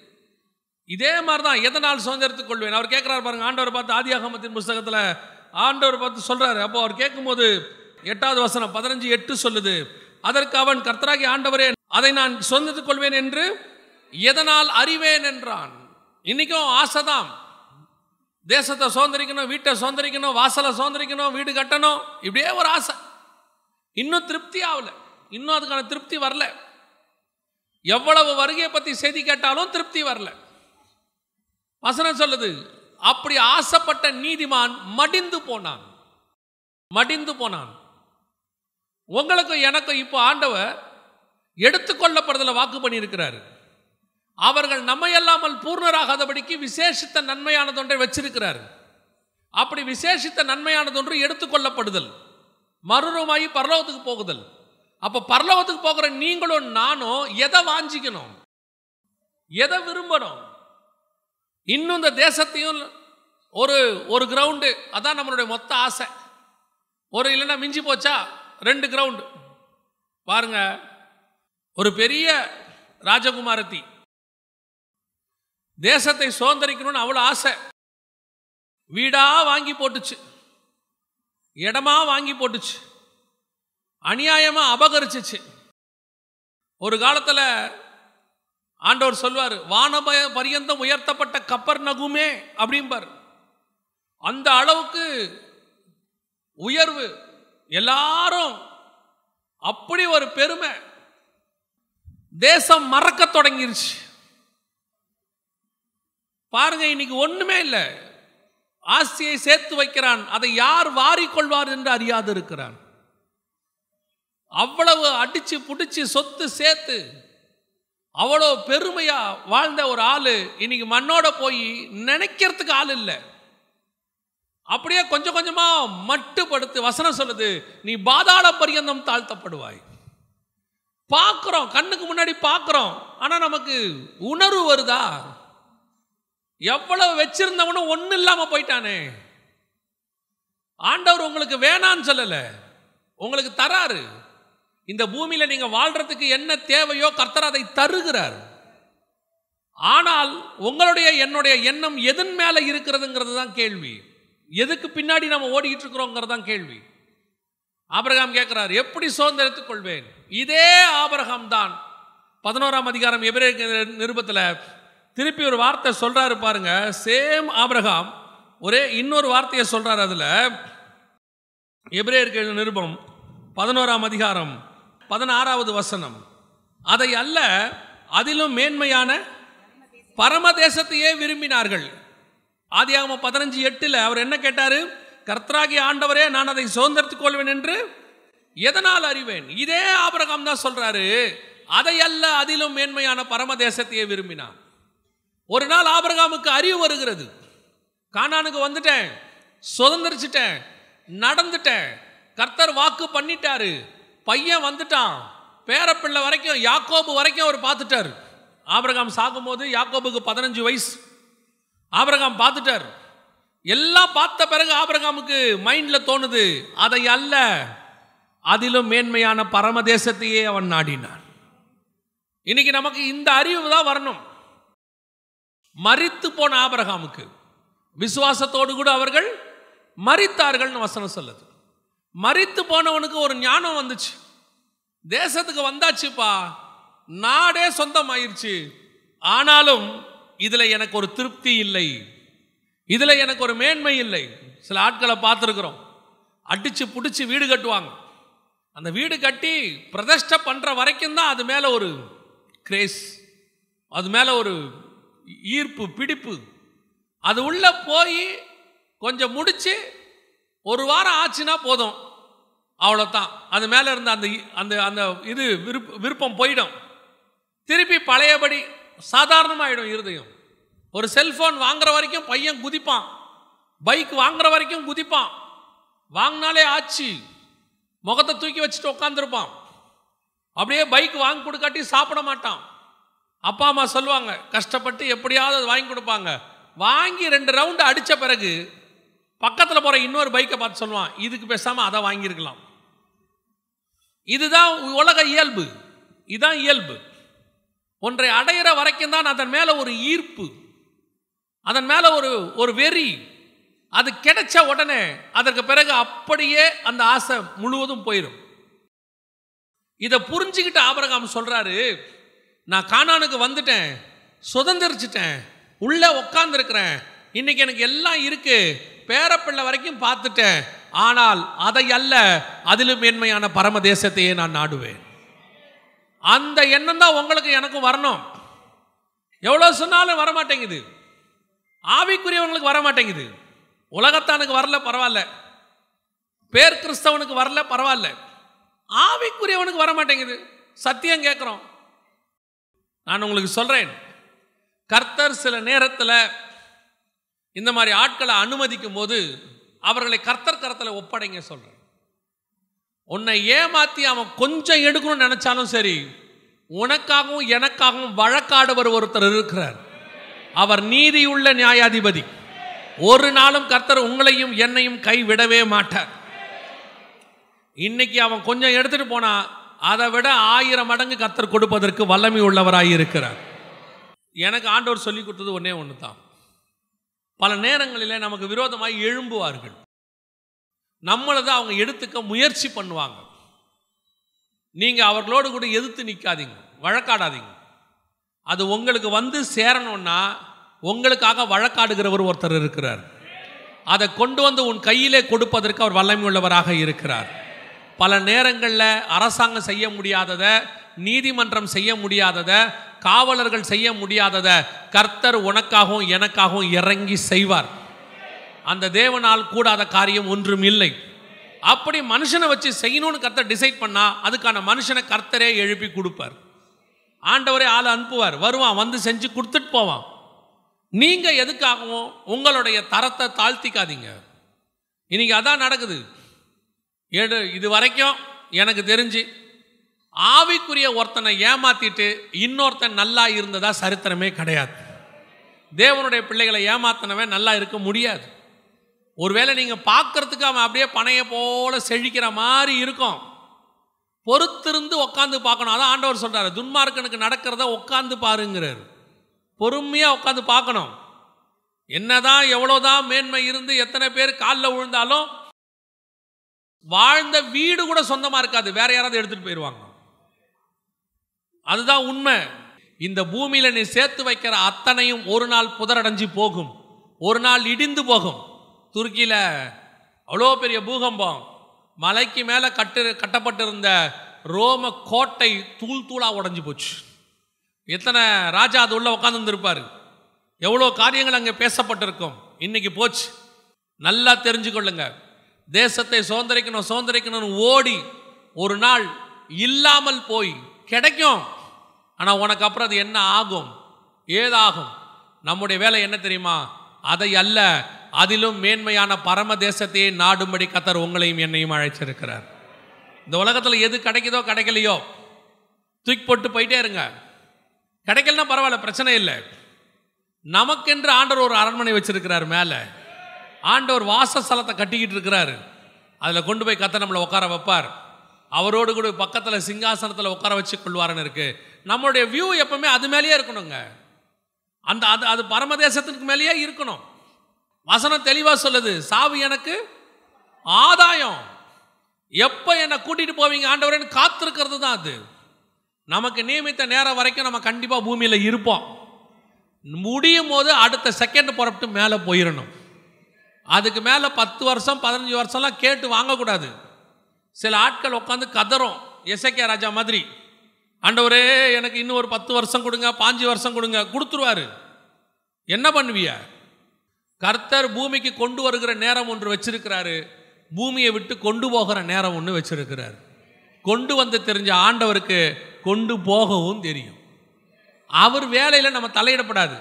இதே மாதிரி தான் எதனால் சுதந்திரத்துக் கொள்வேன்? அவர் கேட்குறாரு பாருங்க ஆண்டவர் பார்த்து ஆதியாகமத்தின் புஸ்தகத்தில் ஆண்டவர் பார்த்து சொல்கிறாரு அப்போ அவர் கேட்கும்போது எட்டாவது வசனம் பதினஞ்சு எட்டு சொல்லுது அதற்கு அவன் கர்த்தராகி ஆண்டவரே அதை நான் சுதந்திரத்துக் கொள்வேன் என்று எதனால் அறிவேன்? என்றான். இன்னைக்கும் ஆசைதான். தேசத்தை சுதந்திரிக்கணும் வீட்டை சுதந்திரிக்கணும் வாசலை சுதந்திரிக்கணும் வீடு கட்டணும் இப்படியே ஒரு ஆசை. இன்னும் திருப்தி ஆகலை. இன்னும் அதுக்கான திருப்தி வரல. எவ்வளவு வருகையை பற்றி செய்தி கேட்டாலும் திருப்தி வரல. வசனம் சொல்லுது அப்படி ஆசைப்பட்ட நீதிமான் மடிந்து போனான். மடிந்து போனான். உங்களுக்கும் எனக்கும் இப்போ ஆண்டவர் எடுத்துக்கொள்ளப்படுதல வாக்கு பண்ணியிருக்கிறாரு. அவர்கள் நம்மையல்லாமல் பூர்ணராகாதபடிக்கு விசேஷித்த நன்மையானதொன்றை வச்சிருக்கிறார். அப்படி விசேஷித்த நன்மையானதொன்று எடுத்துக்கொள்ளப்படுதல் மறுரூமாயி பரலோகத்துக்கு போகுதல். அப்போ பரலோகத்துக்கு போகிற நீங்களும் நானும் எதை வாஞ்சிக்கணும்? எதை விரும்பணும்? இன்னும் இந்த தேசத்தையும் ஒரு ஒரு கிரவுண்டு அதான் நம்மளுடைய மொத்த ஆசை. ஒரு இல்லைன்னா மிஞ்சி போச்சா? ரெண்டு கிரவுண்டு பாருங்க ஒரு பெரிய ராஜகுமாரத்தி. தேசத்தை சுதந்திரிக்கணும்னு அவ்வளோ ஆசை. வீடாக வாங்கி போட்டுச்சு. இடமா வாங்கி போட்டுச்சு. அநியாயமாக அபகரிச்சிச்சு. ஒரு காலத்துல ஆண்டவர் சொல்வார் வானபய பரியந்தம் உயர்த்தப்பட்ட கப்பர் நகுமே அப்படிம்பார். அந்த அளவுக்கு உயர்வு. எல்லாரும் அப்படி ஒரு பெருமை. தேசம் மறக்க தொடங்கிருச்சு. பாருங்க இன்னைக்கு ஒண்ணுமே இல்லை. ஆஸ்தியை சேர்த்து வைக்கிறான். அதை யார் வாரிக்கொள்வார் என்று அறியாது இருக்கிறான் அவ்வளவு அடிச்சு பிடிச்சி சொத்து சேர்த்து அவ்வளோ பெருமையாக வாழ்ந்த ஒரு ஆள் இன்னைக்கு மண்ணோட போய் நினைக்கிறதுக்கு ஆள் இல்லை. அப்படியே கொஞ்சம் கொஞ்சமாக மட்டுப்படுத்து வசனம் சொல்லுது நீ பாதாள பரியந்தம் தாழ்த்தப்படுவாய். பார்க்குறோம் கண்ணுக்கு முன்னாடி பார்க்குறோம் ஆனால் நமக்கு உணர்வு வருதா? எவ்வளவு வச்சிருந்தவனும் ஒன்றும் இல்லாமல் போயிட்டானே. ஆண்டவர் உங்களுக்கு வேணான்னு சொல்லலை உங்களுக்கு தராரு. இந்த பூமியில் நீங்கள் வாழ்கிறதுக்கு என்ன தேவையோ கர்த்தர் அதை தருகிறார். ஆனால் உங்களுடைய என்னுடைய எண்ணம் எதன் மேலே இருக்கிறதுங்கிறது தான் கேள்வி. எதுக்கு பின்னாடி நம்ம ஓடிக்கிட்டு இருக்கிறோங்கிறது தான் கேள்வி. ஆபிரகாம் கேட்குறார் எப்படி சுதந்திரத்துக் கொள்வேன்? இதே ஆபரகாம் தான். பதினோராம் அதிகாரம் எபிரேய நிருபத்தில் திருப்பி ஒரு வார்த்தை சொல்கிறாரு பாருங்க. சேம் ஆபிரகாம் ஒரே இன்னொரு வார்த்தையை சொல்கிறார் அதில். எபிரேயர்கள் நிருபம் பதினோராம் அதிகாரம் பதினாறாவது வசனம். அதை அல்ல அதிலும் மேன்மையான பரமதேசத்தையே விரும்பினார்கள். ஆதியாகம பதினஞ்சு எட்டில் அவர் என்ன கேட்டாரு? கர்த்தராகிய ஆண்டவரே நான் அதை சுதந்திரத்துக் கொள்வேன் என்று எதனால் அறிவேன்? இதே ஆபரகம் தான் சொல்றாரு. அதை அல்ல அதிலும் மேன்மையான பரமதேசத்தையே விரும்பினான். ஒரு நாள் ஆபரகாமுக்கு அறிவு வருகிறது. கானானுக்கு வந்துட்டேன் சுதந்திரிச்சிட்டேன் நடந்துட்டேன். கர்த்தர் வாக்கு பண்ணிட்டாரு. பையன் வந்துட்டான். பேரப்பிள்ளை வரைக்கும் யாக்கோபு வரைக்கும் அவர் பார்த்துட்டார். ஆபிரகாம் சாகும்போது யாக்கோபுக்கு பதினஞ்சு வயசு. ஆபிரகாம் பார்த்துட்டார். எல்லாம் பார்த்த பிறகு ஆபிரகாமுக்கு மைண்டில் தோணுது அதை அல்ல அதிலும் மேன்மையான பரமதேசத்தையே அவன் நாடினான். இன்னைக்கு நமக்கு இந்த அறிவு தான் வரணும். மறித்து போன ஆபரகாமுக்கு விசுவாசத்தோடு கூட அவர்கள் மறித்தார்கள்னு வசனம் சொல்லுது. மறித்து போனவனுக்கு ஒரு ஞானம் வந்துச்சு. தேசத்துக்கு வந்தாச்சுப்பா. நாடே சொந்தமாயிருச்சு. ஆனாலும் இதில் எனக்கு ஒரு திருப்தி இல்லை. இதில் எனக்கு ஒரு மேன்மை இல்லை. சில ஆட்களை பார்த்துருக்குறோம். அடிச்சு பிடிச்சி வீடு கட்டுவாங்க. அந்த வீடு கட்டி பிரதிஷ்டை பண்ணுற வரைக்கும் தான் அது மேலே ஒரு கிரேஸ் அது மேலே ஒரு ஈர்ப்பு பிடிப்பு. அது உள்ளே போய் கொஞ்சம் முடித்து ஒரு வாரம் ஆச்சுன்னா போதும். அவ்வளோதான் அது மேலே இருந்த அந்த அந்த அந்த இது விருப்ப விருப்பம் போயிடும். திருப்பி பழையபடி சாதாரணமாகிடும் இருதயம். ஒரு செல்ஃபோன் வாங்குற வரைக்கும் பையன் குதிப்பான். பைக் வாங்குற வரைக்கும் குதிப்பான். வாங்கினாலே ஆச்சு. முகத்தை தூக்கி வச்சுட்டு உட்காந்துருப்பான் அப்படியே பைக் வாங்கி கொடுக்காட்டி சாப்பிட மாட்டான். அப்பா அம்மா சொல்லுவாங்க கஷ்டப்பட்டு எப்படியாவது அது வாங்கி கொடுப்பாங்க. வாங்கி ரெண்டு ரவுண்டு அடித்த பிறகு பக்கத்தில் போகிற இன்னொரு பைக்கை பார்த்து சொல்லுவான் இதுக்கு பேசாமல் அதை வாங்கியிருக்கலாம். இதுதான் உலக இயல்பு. இதுதான் இயல்பு. ஒன்றை அடையிற வரைக்கும் தான் அதன் மேலே ஒரு ஈர்ப்பு. அதன் மேலே ஒரு ஒரு வெறி. அது கிடைச்ச உடனே அதற்கு பிறகு அப்படியே அந்த ஆசை முழுவதும் போயிடும் இதை புரிஞ்சுக்கிட்டு ஆபரகாம் சொல்கிறாரு நான் காணானுக்கு வந்துட்டேன். சுதந்திரிச்சிட்டேன். உள்ளே உட்காந்துருக்கிறேன் இன்னைக்கு எனக்கு எல்லாம் இருக்குது பேரப்பிள்ளை வரைக்கும் பார்த்துட்டேன். ஆனால் அதை அல்ல அதிலும் மேன்மையான பரம தேசத்தையே நான் நாடுவேன். அந்த எண்ணம் தான் உங்களுக்கு எனக்கும் வரணும். எவ்வளோ சொன்னாலும் வர மாட்டேங்குது ஆவிக்குரியவங்களுக்கு வர மாட்டேங்குது உலகத்தானுக்கு வரல பரவாயில்ல. பேர் கிறிஸ்தவனுக்கு வரல பரவாயில்ல. ஆவிக்குரியவனுக்கு வர மாட்டேங்குது சத்தியம் கேட்குறோம். நான் உங்களுக்கு சொல்கிறேன் கர்த்தர் சில நேரத்தில் இந்த மாதிரி ஆட்களை அனுமதிக்கும் போது அவர்களை கர்த்தர் கரத்தில் ஒப்படைங்க சொல்கிறேன் உன்னை ஏமாத்தி அவன் கொஞ்சம் எடுக்கணும்னு நினைச்சாலும் சரி உனக்காகவும் எனக்காகவும் வழக்காடுவர் ஒருத்தர் இருக்கிறார். அவர் நீதியுள்ள நியாயாதிபதி. ஒரு நாளும் கர்த்தர் உங்களையும் என்னையும் கைவிடவே மாட்டார். இன்னைக்கு அவன் கொஞ்சம் எடுத்துட்டு போனா அதை விட ஆயிரம் மடங்கு கர்த்தர் கொடுப்பதற்கு வல்லமை உள்ளவராக இருக்கிறார். எனக்கு ஆண்டவர் சொல்லி கொடுத்தது ஒன்றே ஒன்று தான் பல நேரங்களில் நமக்கு விரோதமாக எழும்புவார்கள். நம்மளதை அவங்க எடுத்துக்க முயற்சி பண்ணுவாங்க. நீங்கள் அவர்களோடு கூட எதிர்த்து நிற்காதீங்க வழக்காடாதீங்க. அது உங்களுக்கு வந்து சேரணும்னா உங்களுக்காக வழக்காடுகிறவர் ஒருத்தர் இருக்கிறார். அதை கொண்டு வந்து உன் கையிலே கொடுப்பதற்கு அவர் வல்லமை உள்ளவராக இருக்கிறார். பல நேரங்களில் அரசாங்கம் செய்ய முடியாததை நீதிமன்றம் செய்ய முடியாததை காவலர்கள் செய்ய முடியாததை கர்த்தர் உனக்காகவும் எனக்காகவும் இறங்கி செய்வார். அந்த தேவனால் கூடாத காரியம் ஒன்றும் இல்லை. அப்படி மனுஷனை வச்சு செய்யணும்னு கர்த்தர் டிசைட் பண்ணா அதுக்கான மனுஷனை கர்த்தரே எழுப்பி கொடுப்பார். ஆண்டவரே ஆள் அனுப்புவார். வருவான் வந்து செஞ்சு கொடுத்துட்டு போவான். நீங்க எதுக்காகவும் உங்களுடைய தரத்தை தாழ்த்திக்காதீங்க. இன்னைக்கு அதான் நடக்குது. ஏடு இது வரைக்கும் எனக்கு தெரிஞ்சு ஆவிக்குரிய ஒருத்தனை ஏமாத்திட்டு இன்னொருத்தன் நல்லா இருந்ததா சரித்திரமே கிடையாது. தேவனுடைய பிள்ளைகளை ஏமாத்தினவன் நல்லா இருக்க முடியாது. ஒருவேளை நீங்கள் பார்க்கறதுக்கு அவன் அப்படியே பனைய போல செழிக்கிற மாதிரி இருக்கும். பொறுத்திருந்து உட்காந்து பார்க்கணும். அதான் ஆண்டவர் சொல்கிறார் துன்மார்க்கனுக்கு நடக்கிறத உட்காந்து பாருங்கிறார். பொறுமையாக உட்காந்து பார்க்கணும். என்னதான் எவ்வளோதான் மேன்மை இருந்து எத்தனை பேர் காலில் விழுந்தாலும் வாழ்ந்த வீடு கூட சொந்தமாக இருக்காது. வேற யாராவது எடுத்துகிட்டு போயிடுவாங்க அதுதான் உண்மை. இந்த பூமியில் நீ சேர்த்து வைக்கிற அத்தனையும் ஒரு நாள் புதரடைஞ்சு போகும். ஒரு நாள் இடிந்து போகும். துருக்கியில் அவ்வளோ பெரிய பூகம்பம். மலைக்கு மேலே கட்டு கட்டப்பட்டிருந்த ரோம கோட்டை தூள் தூளாக உடஞ்சி போச்சு. எத்தனை ராஜா அது உள்ளே உட்காந்துருந்துருப்பார் எவ்வளோ காரியங்கள் அங்கே பேசப்பட்டிருக்கும். இன்னைக்கு போச்சு. நல்லா தெரிஞ்சுக்கொள்ளுங்க. தேசத்தை சுதந்திரிக்கணும் சுதந்திரிக்கணும்னு ஓடி ஒரு நாள் இல்லாமல் போய் கிடைக்கும். ஆனால் உனக்கு அப்புறம் அது என்ன ஆகும்? ஏதாகும்? நம்முடைய வேலை என்ன தெரியுமா? அதை அல்ல அதிலும் மேன்மையான பரம தேசத்தையே நாடும்படி கத்தர் உங்களையும் என்னையும் அழைச்சிருக்கிறார். இந்த உலகத்தில் எது கிடைக்குதோ கிடைக்கலையோ. தூக்கி போட்டு போயிட்டே இருங்க. கிடைக்கலனா பரவாயில்ல பிரச்சனை இல்லை. நமக்கென்று ஆண்டவர் ஒரு அரண்மனை வச்சிருக்கிறார் மேலே. ஆண்டவர் வாசஸ்தலத்தை கட்டிக்கிட்டு இருக்கிறாரு. அதில் கொண்டு போய் கத்த நம்மளை உட்கார வைப்பார். அவரோடு கூட பக்கத்தில் சிங்காசனத்தில் உட்கார வச்சு கொள்வாருன்னு இருக்குது நம்மளுடைய வியூ எப்பவுமே அது மேலேயே இருக்கணுங்க. அந்த அது அது பரமதேசத்துக்கு மேலேயே இருக்கணும். வசனம் தெளிவாக சொல்லுது சாவு எனக்கு ஆதாயம். எப்போ என்னை கூட்டிட்டு போவீங்க ஆண்டவரேன்னு காத்திருக்கிறது தான் அது. நமக்கு நியமித்த நேரம் வரைக்கும் நம்ம கண்டிப்பாக பூமியில் இருப்போம். முடியும் போது அடுத்த செகண்ட் புறப்பட்டு மேலே போயிடணும் அதுக்கு மேலே பத்து வருஷம் பதினஞ்சு வருஷம்லாம் கேட்டு வாங்கக்கூடாது. சில ஆட்கள் உட்காந்து கதறோம். எஸ்ஏகே ராஜா மாதிரி. ஆண்டவரே எனக்கு இன்னும் ஒரு பத்து வருஷம் கொடுங்க பாஞ்சு வருஷம் கொடுங்க. கொடுத்துருவாரு. என்ன பண்ணுவிய? கர்த்தர் பூமிக்கு கொண்டு வருகிற நேரம் ஒன்று வச்சிருக்கிறாரு. பூமியை விட்டு கொண்டு போகிற நேரம் ஒன்று வச்சிருக்கிறார். கொண்டு வந்து தெரிஞ்ச ஆண்டவருக்கு கொண்டு போகவும் தெரியும். அவர் வேலையில் நம்ம தலையிடப்படாது.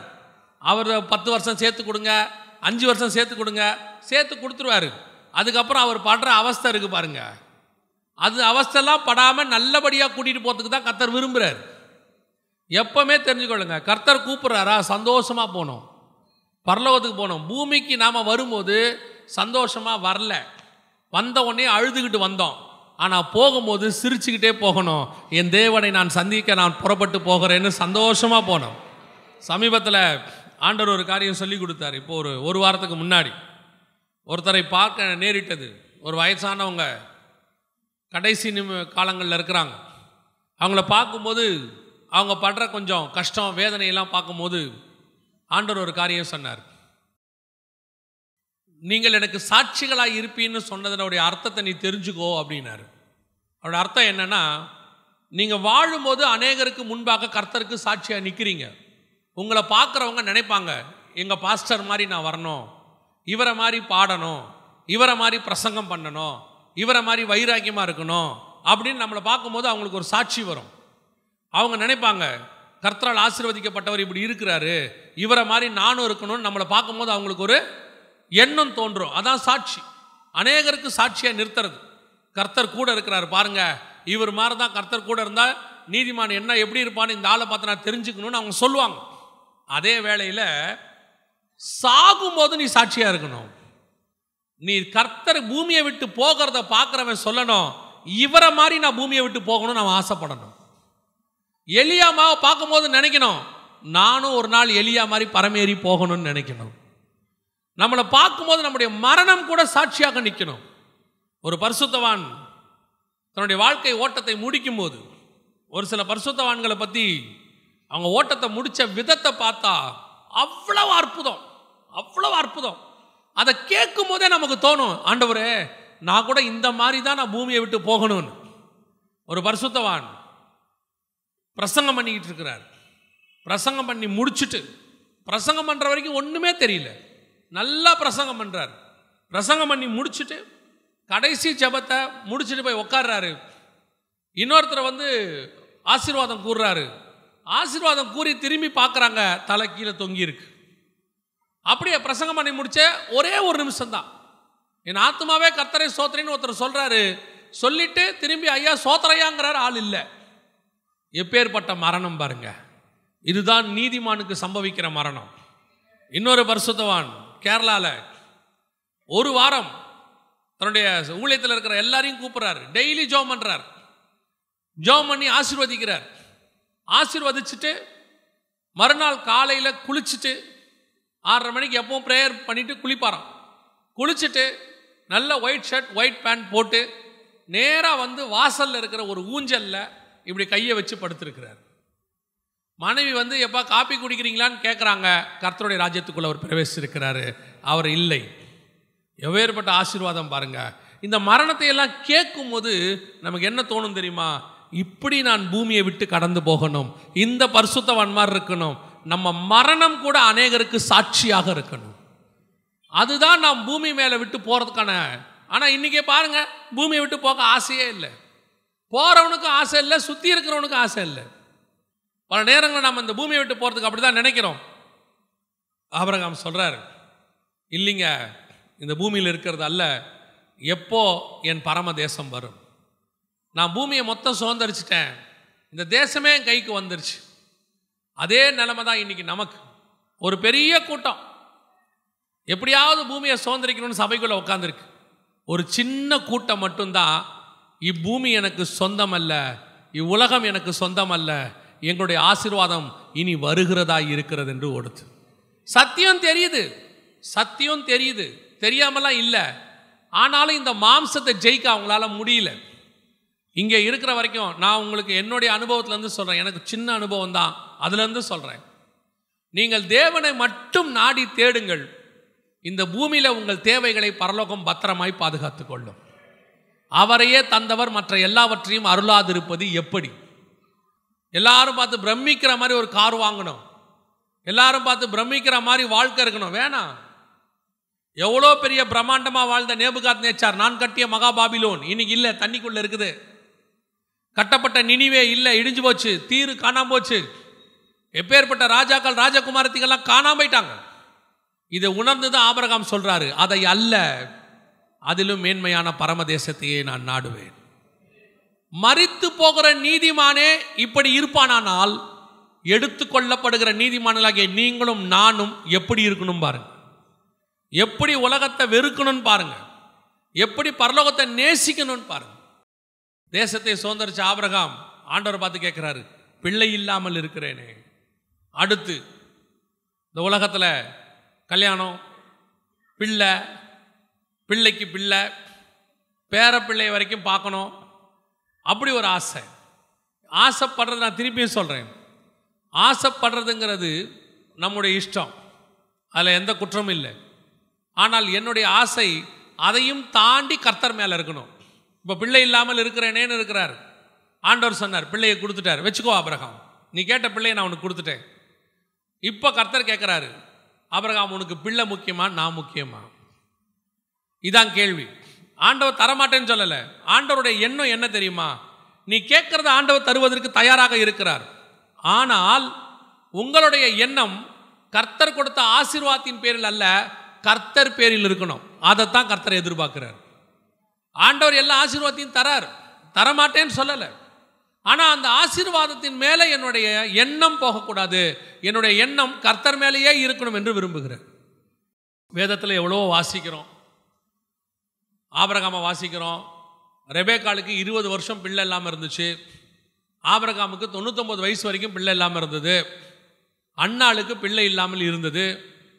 அவர் பத்து வருஷம் சேர்த்து கொடுங்க அஞ்சு வருஷம் சேர்த்து கொடுங்க சேர்த்து கொடுத்துருவாரு. அதுக்கப்புறம் அவர் படுற அவஸ்தை இருக்குது பாருங்கள் அது அவஸ்தெல்லாம் படாமல் நல்லபடியாக கூட்டிகிட்டு போகிறதுக்கு தான் கர்த்தர் விரும்புகிறார் எப்பவுமே தெரிஞ்சுக்கொள்ளுங்க கர்த்தர் கூப்பிட்றாரா? சந்தோஷமாக போனோம். பரலோகத்துக்கு போனோம். பூமிக்கு நாம் வரும்போது சந்தோஷமாக வரல. வந்த உடனே அழுதுகிட்டு வந்தோம். ஆனால் போகும்போது சிரிச்சுக்கிட்டே போகணும். என் தேவனை நான் சந்திக்க நான் புறப்பட்டு போகிறேன்னு சந்தோஷமாக போனோம். சமீபத்தில் ஆண்டவர் ஒரு காரியம் சொல்லி கொடுத்தாரு. இப்போ ஒரு ஒரு வாரத்துக்கு முன்னாடி. ஒருத்தரை பார்க்க நேரிட்டது. ஒரு வயசானவங்க கடைசி நிமி காலங்களில் இருக்கிறாங்க. அவங்கள பார்க்கும்போது அவங்க படுற கொஞ்சம் கஷ்டம் வேதனையெல்லாம் பார்க்கும்போது ஆண்டவர் ஒரு காரியம் சொன்னார். நீங்கள் எனக்கு சாட்சிகளாக இருப்பீன்னு சொன்னதனுடைய அர்த்தத்தை நீ தெரிஞ்சுக்கோ அப்படின்னாரு. அவரோட அர்த்தம் என்னன்னா நீங்கள் வாழும்போது அநேகருக்கு முன்பாக கர்த்தருக்கு சாட்சியாக நிற்கிறீங்க உங்களை பார்க்குறவங்க நினைப்பாங்க எங்கள் பாஸ்டர் மாதிரி நான் வரணும். இவரை மாதிரி பாடணும். இவரை மாதிரி பிரசங்கம் பண்ணணும். இவரை மாதிரி வைராக்கியமாக இருக்கணும் அப்படின்னு நம்மளை பார்க்கும்போது அவங்களுக்கு ஒரு சாட்சி வரும். அவங்க நினைப்பாங்க கர்த்தரால் ஆசீர்வதிக்கப்பட்டவர் இப்படி இருக்கிறாரு. இவரை மாதிரி நானும் இருக்கணும்னு நம்மளை பார்க்கும்போது அவங்களுக்கு ஒரு எண்ணம் தோன்றும். அதான் சாட்சி. அநேகருக்கு சாட்சியாக நிறுத்துறது. கர்த்தர் கூட இருக்கிறாரு பாருங்க. இவர் மாதிரி தான் கர்த்தர் கூட இருந்தால் நீதிமான் என்ன எப்படி இருப்பான்னு இந்த ஆளை பார்த்து நான் தெரிஞ்சுக்கணும்னு அவங்க சொல்லுவாங்க. அதே வேளையில் சாகும்போது நீ சாட்சியாக இருக்கணும். நீ கர்த்தர் பூமியை விட்டு போகிறத பார்க்குறவன் சொல்லணும் இவரை மாதிரி நான் பூமியை விட்டு போகணும்னு நான் ஆசைப்படணும். எலியாமாவை பார்க்கும்போது நினைக்கணும் நானும் ஒரு நாள் எலியா மாதிரி பரமேறி போகணும்னு நினைக்கணும். நம்மளை பார்க்கும்போது நம்முடைய மரணம் கூட சாட்சியாக நிற்கணும். ஒரு பரிசுத்தவான் தன்னுடைய வாழ்க்கை ஓட்டத்தை முடிக்கும் போது ஒரு சில பரிசுத்தவான்களை பற்றி அவங்க ஓட்டத்தை முடித்த விதத்தை பார்த்தா அவ்வளவு அற்புதம் அவ்வளவு அற்புதம். அதை கேட்கும் போதே நமக்கு தோணும் ஆண்டவரே நான் கூட இந்த மாதிரி தான் நான் பூமியை விட்டு போகணும்னு. ஒரு பரிசுத்தவான் பிரசங்கம் பண்ணிக்கிட்டு இருக்கிறார். பிரசங்கம் பண்ணி முடிச்சுட்டு பிரசங்கம் பண்ணுற வரைக்கும் ஒன்றுமே தெரியல. நல்லா பிரசங்கம் பண்ணுறார் பிரசங்கம் பண்ணி முடிச்சுட்டு கடைசி ஜபத்தை முடிச்சுட்டு போய் உட்கார்றாரு இன்னொருத்தர் வந்து ஆசீர்வாதம் கூறுறாரு. ஆசீர்வாதம் கூறி திரும்பி பார்க்குறாங்க தலை கீழே தொங்கியிருக்கு. அப்படியே பிரசங்கம் பண்ணி முடிச்ச ஒரே ஒரு நிமிஷம் தான் என் ஆத்மாவே கர்த்தரை சோத்திரின்னு ஒருத்தர் சொல்கிறாரு சொல்லிட்டு திரும்பி ஐயா சோத்திரையாங்கிறார் ஆள் இல்லை. எப்பேற்பட்ட மரணம் பாருங்க. இதுதான் நீதிமானுக்கு சம்பவிக்கிற மரணம். இன்னொரு பரிசுத்தவான் கேரளாவில் ஒரு வாரம் தன்னுடைய ஊழியத்தில் இருக்கிற எல்லாரையும் கூப்பிட்றாரு. டெய்லி ஜோம் பண்ணுறார் ஜோம் பண்ணி ஆசிர்வதிக்கிறார். ஆசிர்வதிச்சுட்டு மறுநாள் காலையில் குளிச்சுட்டு ஆறரை மணிக்கு எப்பவும் ப்ரேயர் பண்ணிட்டு குளிப்பாராம். குளிச்சுட்டு நல்ல ஒயிட் ஷர்ட் ஒயிட் பேண்ட் போட்டு நேராக வந்து வாசலில் இருக்கிற ஒரு ஊஞ்சலில் இப்படி கையை வச்சு படுத்திருக்கிறார். மனைவி வந்து எப்பா காப்பி குடிக்கிறீங்களான்னு கேட்குறாங்க கர்த்தருடைய ராஜ்யத்துக்குள்ளே அவர் பிரவேசிச்சிருக்கிறாரு அவர் இல்லை. எவ்வேறுபட்ட ஆசீர்வாதம் பாருங்க. இந்த மரணத்தை எல்லாம் கேட்கும் போது நமக்கு என்ன தோணும் தெரியுமா? இப்படி நான் பூமியை விட்டு கடந்து போகணும். இந்த பரிசுத்தவான் மாதிரி இருக்கணும். நம்ம மரணம் கூட அநேகருக்கு சாட்சியாக இருக்கணும். அதுதான் நாம் பூமி மேலே விட்டு போகிறதுக்கான ஆனால் இன்றைக்கே பாருங்கள் பூமியை விட்டு போக ஆசையே இல்லை. போகிறவனுக்கும் ஆசை இல்லை சுற்றி இருக்கிறவனுக்கும் ஆசை இல்லை. பல நேரங்களில் நம்ம இந்த பூமியை விட்டு போகிறதுக்கு அப்படி தான் நினைக்கிறோம். ஆபரகாம் சொல்கிறார் இல்லைங்க இந்த பூமியில் இருக்கிறது அல்ல எப்போ என் பரம தேசம் வரும்? நான் பூமியை மொத்தம் சுதந்திரிச்சிட்டேன். இந்த தேசமே என் கைக்கு வந்துருச்சு. அதே நிலைமை தான் இன்னைக்கு நமக்கு. ஒரு பெரிய கூட்டம். எப்படியாவது பூமியை சுதந்திரிக்கணும்னு சபைக்குள்ளே உட்காந்துருக்கு ஒரு சின்ன கூட்டம் மட்டும்தான் இப்பூமி எனக்கு சொந்தம் அல்ல இவ்வுலகம் எனக்கு சொந்தம் அல்ல எங்களுடைய ஆசீர்வாதம் இனி வருகிறதா இருக்கிறது என்று ஓடுது. சத்தியம் தெரியுது. சத்தியம் தெரியுது. தெரியாமலாம் இல்லை. ஆனாலும் இந்த மாம்சத்தை ஜெயிக்க அவங்களால முடியல. இங்கே இருக்கிற வரைக்கும் நான் உங்களுக்கு என்னுடைய அனுபவத்திலேருந்து சொல்கிறேன் எனக்கு சின்ன அனுபவம் தான். அதுலேருந்து சொல்கிறேன் நீங்கள் தேவனை மட்டும் நாடி தேடுங்கள். இந்த பூமியில் உங்கள் தேவைகளை பரலோகம் பத்திரமாய் பாதுகாத்துக்கொள்ளும் அவரையே தந்தவர் மற்ற எல்லாவற்றையும் அருளாதிருப்பது எப்படி? எல்லாரும் பார்த்து பிரமிக்கிற மாதிரி ஒரு கார் வாங்கணும். எல்லாரும் பார்த்து பிரமிக்கிற மாதிரி வாழ்க்கை இருக்கணும். வேணாம் எவ்வளோ பெரிய பிரம்மாண்டமாக வாழ்ந்த நேபுகாத் நேச்சார் நான் கட்டிய மகாபாபிலோன் இன்னைக்கு இல்லை தண்ணிக்குள்ளே இருக்குது. கட்டப்பட்ட நினிவே இல்லை இடிஞ்சு போச்சு தீரு காணாம போச்சு. எப்பேற்பட்ட ராஜாக்கள் ராஜகுமாரத்திகள்லாம் காணாம போயிட்டாங்க. இதை உணர்ந்து தான் ஆபரகாம் சொல்றாரு அதை அல்ல அதிலும் மேன்மையான பரமதேசத்தையே நான் நாடுவேன். மறித்து போகிற நீதிமானே இப்படி இருப்பானானால் எடுத்துக்கொள்ளப்படுகிற நீதிமான்களாகிய நீங்களும் நானும் எப்படி இருக்கணும் பாருங்க. எப்படி உலகத்தை வெறுக்கணும்னு பாருங்க. எப்படி பரலோகத்தை நேசிக்கணும்னு பாருங்க. தேசத்தை சுதந்திரிச்ச ஆபிரகாம் ஆண்டவர் பார்த்து கேட்குறாரு பிள்ளை இல்லாமல் இருக்கிறேனே. அடுத்து இந்த உலகத்தில் கல்யாணம் பிள்ளை பிள்ளைக்கு பிள்ளை பேர பிள்ளை வரைக்கும் பார்க்கணும். அப்படி ஒரு ஆசை. ஆசைப்படுறது நான் திருப்பியும் சொல்கிறேன் ஆசைப்படுறதுங்கிறது நம்முடைய இஷ்டம். அதில் எந்த குற்றமும் இல்லை. ஆனால் என்னுடைய ஆசை அதையும் தாண்டி கர்த்தர் மேலே இருக்கணும். இப்போ பிள்ளை இல்லாமல் இருக்கிறேனேன்னு இருக்கிறார். ஆண்டவர் சொன்னார் பிள்ளையை கொடுத்துட்டார். வச்சுக்கோ அபிரகாம் நீ கேட்ட பிள்ளையை நான் உனக்கு கொடுத்துட்டேன். இப்போ கர்த்தர் கேட்குறாரு அபிரகாம் உனக்கு பிள்ளை முக்கியமா நான் முக்கியமா? இதான் கேள்வி. ஆண்டவர் தரமாட்டேன்னு சொல்லலை. ஆண்டவருடைய எண்ணம் என்ன தெரியுமா? நீ கேட்கறத ஆண்டவர் தருவதற்கு தயாராக இருக்கிறார். ஆனால் உங்களுடைய எண்ணம் கர்த்தர் கொடுத்த ஆசீர்வாதத்தின் பேரில் அல்ல கர்த்தர் பேரில் இருக்கணும். அதைத்தான் கர்த்தர் எதிர்பார்க்கிறார். ஆண்டவர் எல்லா ஆசீர்வாதத்தையும் தரார். தரமாட்டேன்னு சொல்லலை. ஆனால் அந்த ஆசீர்வாதத்தின் மேலே என்னுடைய எண்ணம் போகக்கூடாது. என்னுடைய எண்ணம் கர்த்தர் மேலேயே இருக்கணும் என்று விரும்புகிறேன். வேதத்தில் எவ்வளோ வாசிக்கிறோம். ஆபரகாமை வாசிக்கிறோம். ரெபேக்காலுக்கு இருபது வருஷம் பிள்ளை இல்லாமல் இருந்துச்சு. ஆபரகாமுக்கு தொண்ணூத்தொம்பது வயசு வரைக்கும் பிள்ளை இல்லாமல் இருந்தது. அண்ணாளுக்கு பிள்ளை இல்லாமல் இருந்தது.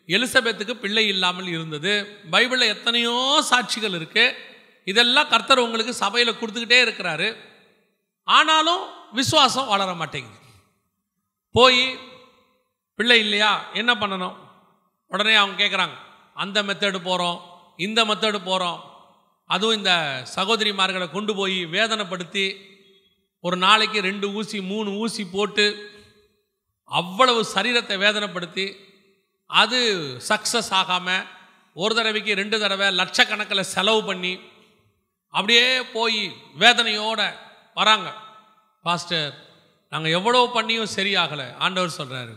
எலிசபெத்துக்கு பிள்ளை இல்லாமல் இருந்தது. பைபிளில் எத்தனையோ சாட்சிகள் இருக்குது இதெல்லாம் கர்த்தர் உங்களுக்கு சபையில் கொடுத்துக்கிட்டே இருக்கிறாரு. ஆனாலும் விசுவாசம் வளர மாட்டேங்குது. போய் பிள்ளை இல்லையா? என்ன பண்ணணும்? உடனே அவங்க கேட்குறாங்க அந்த மெத்தடு போகிறோம் இந்த மெத்தடு போகிறோம் அதுவும் இந்த சகோதரிமார்களை கொண்டு போய் வேதனைப்படுத்தி ஒரு நாளைக்கு ரெண்டு ஊசி மூணு ஊசி போட்டு அவ்வளவு சரீரத்தை வேதனைப்படுத்தி அது சக்ஸஸ் ஆகாமல் ஒரு தடவைக்கு ரெண்டு தடவை லட்சக்கணக்கில் செலவு பண்ணி அப்படியே போய் வேதனையோடு வராங்க. பாஸ்டர் நாங்கள் எவ்வளோ பண்ணியும் சரியாகலை. ஆண்டவர் சொல்கிறாரு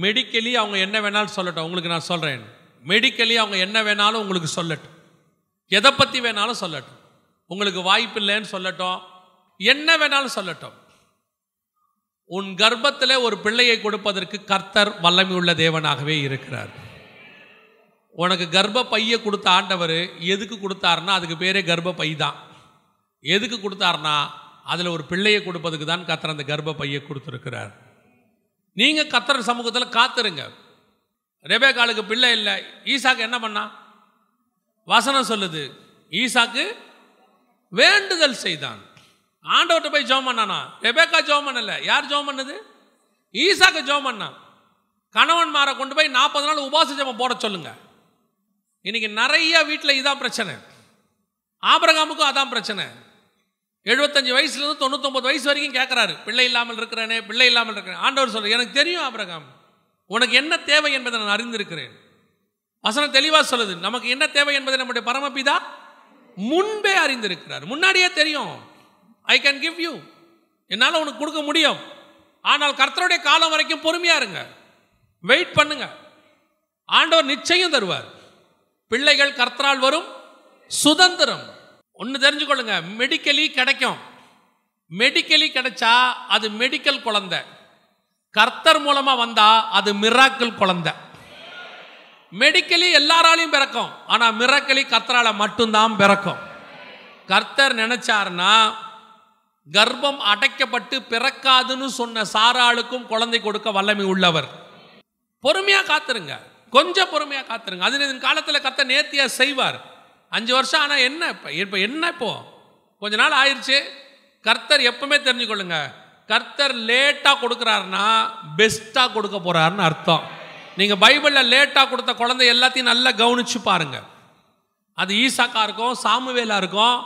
மெடிக்கலி அவங்க என்ன வேணாலும் சொல்லட்டும். உங்களுக்கு நான் சொல்கிறேன் மெடிக்கலி அவங்க என்ன வேணாலும் உங்களுக்கு சொல்லட்டும். எதை பற்றி வேணாலும் சொல்லட்டும். உங்களுக்கு வாய்ப்பு இல்லைன்னு சொல்லட்டும். என்ன வேணாலும் சொல்லட்டும். உன் கர்ப்பத்தில் ஒரு பிள்ளையை கொடுப்பதற்கு கர்த்தர் வல்லமை உள்ள தேவனாகவே இருக்கிறார். உனக்கு கர்ப்ப பையை கொடுத்த ஆண்டவர் எதுக்கு கொடுத்தாருன்னா அதுக்கு பேரே கர்ப்ப பை தான். எதுக்கு கொடுத்தாருன்னா அதில் ஒரு பிள்ளையை கொடுப்பதுக்கு தான் கத்தர் அந்த கர்ப்ப பையை கொடுத்துருக்கிறார். நீங்கள் கத்தர் சமூகத்தில் காத்துருங்க. ரெபேகாலுக்கு பிள்ளை இல்லை ஈசாக்கு என்ன பண்ணா? வசனம் சொல்லுது ஈசாக்கு வேண்டுதல் செய்தான். ஆண்டவர்கிட்ட போய் ஜோம் பண்ணானா? ரெபேக்கா ஜோம் பண்ணல. யார் ஜோம் பண்ணது? ஈசாக்கு ஜோம் பண்ணான். கணவன்மாரை கொண்டு போய் நாற்பது நாள் உபாச ஜெபம் போட சொல்லுங்கள் இன்னைக்கு நிறைய வீட்டில் இதான் பிரச்சனை. ஆபரகாமுக்கும் அதான் பிரச்சனை. எழுபத்தஞ்சு வயசுலேருந்து தொண்ணூத்தொம்பது வயசு வரைக்கும் கேட்குறாரு பிள்ளை இல்லாமல் இருக்கிறேனே பிள்ளை இல்லாமல் இருக்கிறேன். ஆண்டவர் சொல்ற எனக்கு தெரியும் ஆபரகாம். உனக்கு என்ன தேவை என்பதை நான் அறிந்திருக்கிறேன். வசனம் தெளிவாக சொல்லுது நமக்கு என்ன தேவை என்பதை நம்முடைய பரமபிதா முன்பே அறிந்திருக்கிறார். முன்னாடியே தெரியும். ஐ கேன் கிவ் யூ என்னால் உனக்கு கொடுக்க முடியும். ஆனால் கர்த்தருடைய காலம் வரைக்கும் பொறுமையாக இருங்க. வெயிட் பண்ணுங்க. ஆண்டவர் நிச்சயம் தருவார். பிள்ளைகள் கர்த்தரால் வரும் சுதந்திரம். ஒன்று தெரிஞ்சுக்கொள்ளுங்க மெடிக்கலி கிடைக்கும். மெடிக்கலி கிடைச்சா அது மெடிக்கல் குழந்தை. கர்த்தர் மூலமாக வந்தா அது மிராக்கிள் குழந்தை. மெடிக்கலி எல்லாராலையும் பிறக்கும் ஆனால் மிராக்கலி கர்த்தரால் மட்டும்தான் பிறக்கும். கர்த்தர் நினைச்சாருன்னா கர்ப்பம் அடைக்கப்பட்டு பிறக்காதுன்னு சொன்ன சாராளுக்கும் குழந்தை கொடுக்க வல்லமை உள்ளவர். பொறுமையாக காத்துருங்க. கொஞ்சம் பொறுமையாக காத்துருங்க. அது இதன் காலத்தில் கர்த்தர் நேர்த்தியாக செய்வார். அஞ்சு வருஷம் ஆனால் என்ன? இப்போ இப்போ என்ன இப்போ? கொஞ்ச நாள் ஆயிடுச்சு கர்த்தர் எப்பவுமே தெரிஞ்சுக்கொள்ளுங்க. கர்த்தர் லேட்டாக கொடுக்குறாருன்னா பெஸ்ட்டாக கொடுக்க போகிறாருன்னு அர்த்தம். நீங்கள் பைபிளில் லேட்டாக கொடுத்த குழந்தை எல்லாத்தையும் நல்லா கவனிச்சு பாருங்க. அது ஈசாக்கா இருக்கும் சாமுவேலா இருக்கும்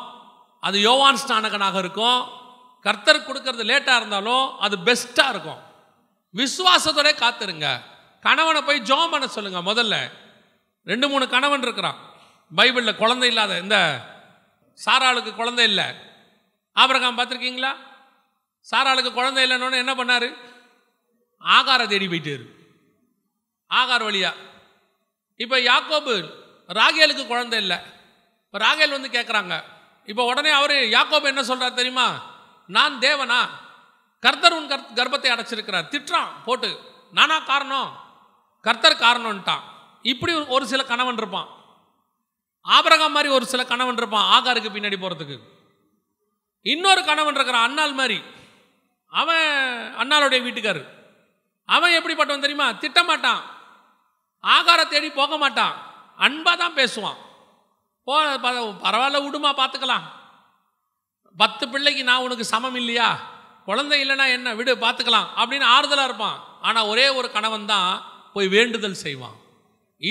அது யோவான் ஸ்நானகனாக இருக்கும். கர்த்தர் கொடுக்கறது லேட்டாக இருந்தாலும் அது பெஸ்ட்டாக இருக்கும். விசுவாசத்தோட காத்துருங்க. கணவனை போய் ஜோம் பண்ண சொல்லுங்க முதல்ல. ரெண்டு மூணு கணவன் இருக்கிறான். பைபிளில் குழந்தை இல்லாத இந்த சாராளுக்கு குழந்தை இல்லை. ஆபரகாம் பார்த்துருக்கீங்களா? சாராளுக்கு குழந்தை இல்லைன்னு என்ன பண்ணார்? ஆகார தேடி போயிட்டார். ஆகார் வழியா. இப்போ யாக்கோபு ராகேலுக்கு குழந்தை இல்லை. இப்போ ராகேல் வந்து கேட்குறாங்க இப்போ உடனே அவர் யாக்கோபு என்ன சொல்கிறார் தெரியுமா? நான் தேவனா? கர்த்தர் உன் கர்த் கர்ப்பத்தை அடைச்சிருக்கிறார். திட்டுறான் போட்டு. நானா காரணம்? கர்த்தர் காரணம்ட்டான் இப்படி ஒரு சில கணவன் இருப்பான். ஆபரகம் மாதிரி ஒரு சில கணவன் இருப்பான் ஆகாருக்கு பின்னாடி போகிறதுக்கு இன்னொரு கணவன் இருக்கிறான் அண்ணாள் மாதிரி. அவன் அண்ணாளுடைய வீட்டுக்காரு. அவன் எப்படிப்பட்டவன் தெரியுமா? திட்டமாட்டான். ஆகாரை ஆகார தேடி போக மாட்டான். அன்பாக தான் பேசுவான். போ பரவாயில்ல விடுமா பார்த்துக்கலாம் பத்து பிள்ளைக்கு நான் உனக்கு சமம் இல்லையா? குழந்தை இல்லைன்னா என்ன? விடு பார்த்துக்கலாம் அப்படின்னு ஆறுதலாக இருப்பான். ஆனால் ஒரே ஒரு கணவன் தான் போய் வேண்டுதல் செய்வான்.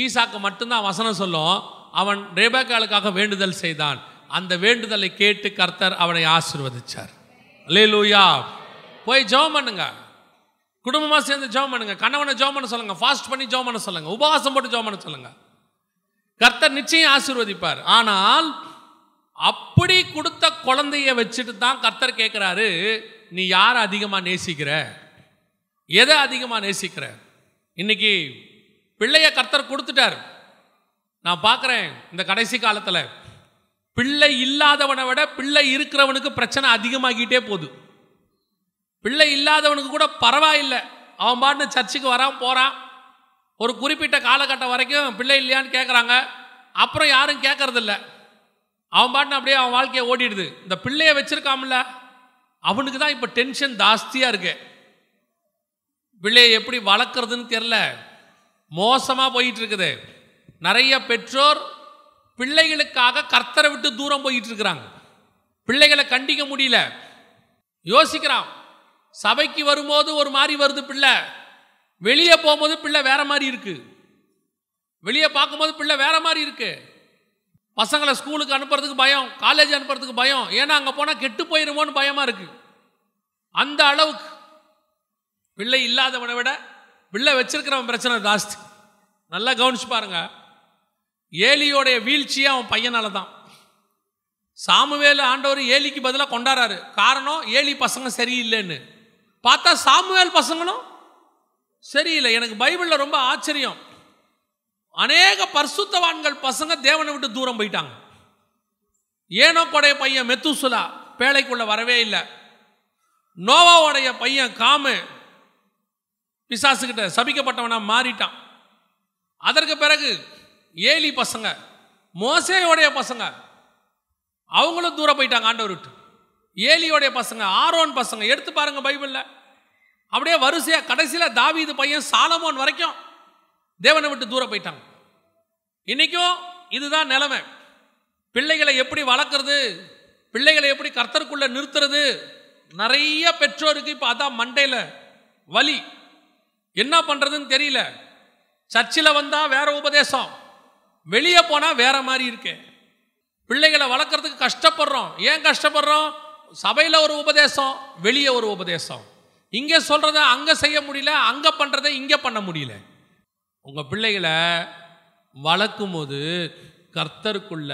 ஈசாக்கு மட்டும்தான் வசனம் சொல்லும். அவன் ரேபேக்காளுக்காக வேண்டுதல் செய்தான். அந்த வேண்டுதலை கேட்டு கர்த்தர் அவனை ஆசீர்வதிச்சார். லூயா போய் ஜெபம் பண்ணுங்க. குடும்பமாக சேர்ந்து ஜெபம் பண்ணுங்க. கணவனை ஜெபம் பண்ண சொல்லுங்க. ஃபாஸ்ட் பண்ணி ஜெபம் பண்ண சொல்லுங்க. உபவாசம் போட்டு ஜெபம் பண்ண சொல்லுங்க. கர்த்தர் நிச்சயம் ஆசீர்வதிப்பார். ஆனால் அப்படி கொடுத்த குழந்தைய வச்சுட்டு தான் கர்த்தர் கேட்குறாரு நீ யாரை அதிகமாக நேசிக்கிற? எதை அதிகமாக நேசிக்கிற? இன்னைக்கு பிள்ளைய கர்த்தர் கொடுத்துட்டார். நான் பார்க்குறேன் இந்த கடைசி காலத்தில் பிள்ளை இல்லாதவனை விட பிள்ளை இருக்கிறவனுக்கு பிரச்சனை அதிகமாகிட்டே போகுது. பிள்ளை இல்லாதவனுக்கு கூட பரவாயில்லை. அவன் பாட்டு சர்ச்சுக்கு வரான் போகிறான் ஒரு குறிப்பிட்ட காலகட்டம் வரைக்கும் பிள்ளை இல்லையான்னு கேட்குறாங்க அப்புறம் யாரும் கேட்கறதில்ல அவன் பாட்டு அப்படியே அவன் வாழ்க்கையை ஓடிடுது. இந்த பிள்ளைய வச்சுருக்காமல அவனுக்கு தான் இப்போ டென்ஷன் ஜாஸ்தியாக இருக்குது பிள்ளையை எப்படி வளர்க்குறதுன்னு தெரில மோசமாக போயிட்டு இருக்குது நிறைய பெற்றோர் பிள்ளைகளுக்காக கர்த்தரை விட்டு தூரம் போயிட்டு இருக்கிறாங்க பிள்ளைகளை கண்டிக்க முடியல. யோசிக்கிறான் சபைக்கு வரும்போது ஒரு மாதிரி வருது பிள்ளை. வெளியே போகும்போது பிள்ளை வேற மாதிரி இருக்கு. வெளியே பார்க்கும்போது பிள்ளை வேற மாதிரி இருக்கு. பசங்களை ஸ்கூலுக்கு அனுப்புறதுக்கு பயம் காலேஜ் அனுப்புறதுக்கு பயம். ஏன்னா அங்கே போனால் கெட்டு போயிருமோன்னு பயமா இருக்கு. அந்த அளவுக்கு பிள்ளை இல்லாதவனை விட பிள்ளை வச்சிருக்கிறவன் பிரச்சனை ஜாஸ்தி. நல்லா கவனிச்சு பாருங்க. ஏலியோடைய வீழ்ச்சியே அவன் பையனால தான் சாமுவேல் ஆண்டவர் ஏலிக்கு பதிலாக கொண்டாடுறாரு. காரணம் ஏலி பசங்க சரியில்லைன்னு. பார்த்தா சாமுவேல் பசங்களும் சரியில்லை. எனக்கு பைபிளில் ரொம்ப ஆச்சரியம். அநேக பரிசுத்தவான்கள் பசங்க தேவனை விட்டு தூரம் போயிட்டாங்க. ஏனோ கொடைய பையன் மெத்துசுலா பேழைக்குள்ளே வரவே இல்லை. நோவாவுடைய பையன் காமு பிசாசுக்கிட்ட சபிக்கப்பட்டவனா மாறிட்டான். அதற்கு பிறகு ஏலி பசங்க மோசேயோடைய பசங்க அவங்களும் தூரம் போயிட்டாங்க ஆண்டவர் விட்டு. ஏலியோடைய பசங்க ஆரோன் பசங்க எடுத்து பாருங்க பைபிளில். அப்படியே வரிசையாக கடைசியில் தாவீது பையன் சாலமோன் வரைக்கும் தேவனை விட்டு தூரம் போயிட்டாங்க. இன்னைக்கும் இதுதான் நிலைமை. பிள்ளைகளை எப்படி வளர்க்குறது பிள்ளைகளை எப்படி கர்த்தருக்குள்ளே நிறுத்துறது நிறைய பெற்றோருக்கு இப்போ அதான் மண்டையில் வலி. என்ன பண்ணுறதுன்னு தெரியல. சர்ச்சில் வந்தால் வேற உபதேசம். வெளியே போனால் வேற மாதிரி இருக்கு. பிள்ளைகளை வளர்க்குறதுக்கு கஷ்டப்படுறோம். ஏன் கஷ்டப்படுறோம்? சபையில் ஒரு உபதேசம் வெளியே ஒரு உபதேசம். இங்கே சொல்கிறத அங்கே செய்ய முடியல அங்கே பண்ணுறதை இங்கே பண்ண முடியல. உங்கள் பிள்ளைகளை வளர்க்கும் போது கர்த்தருக்குள்ள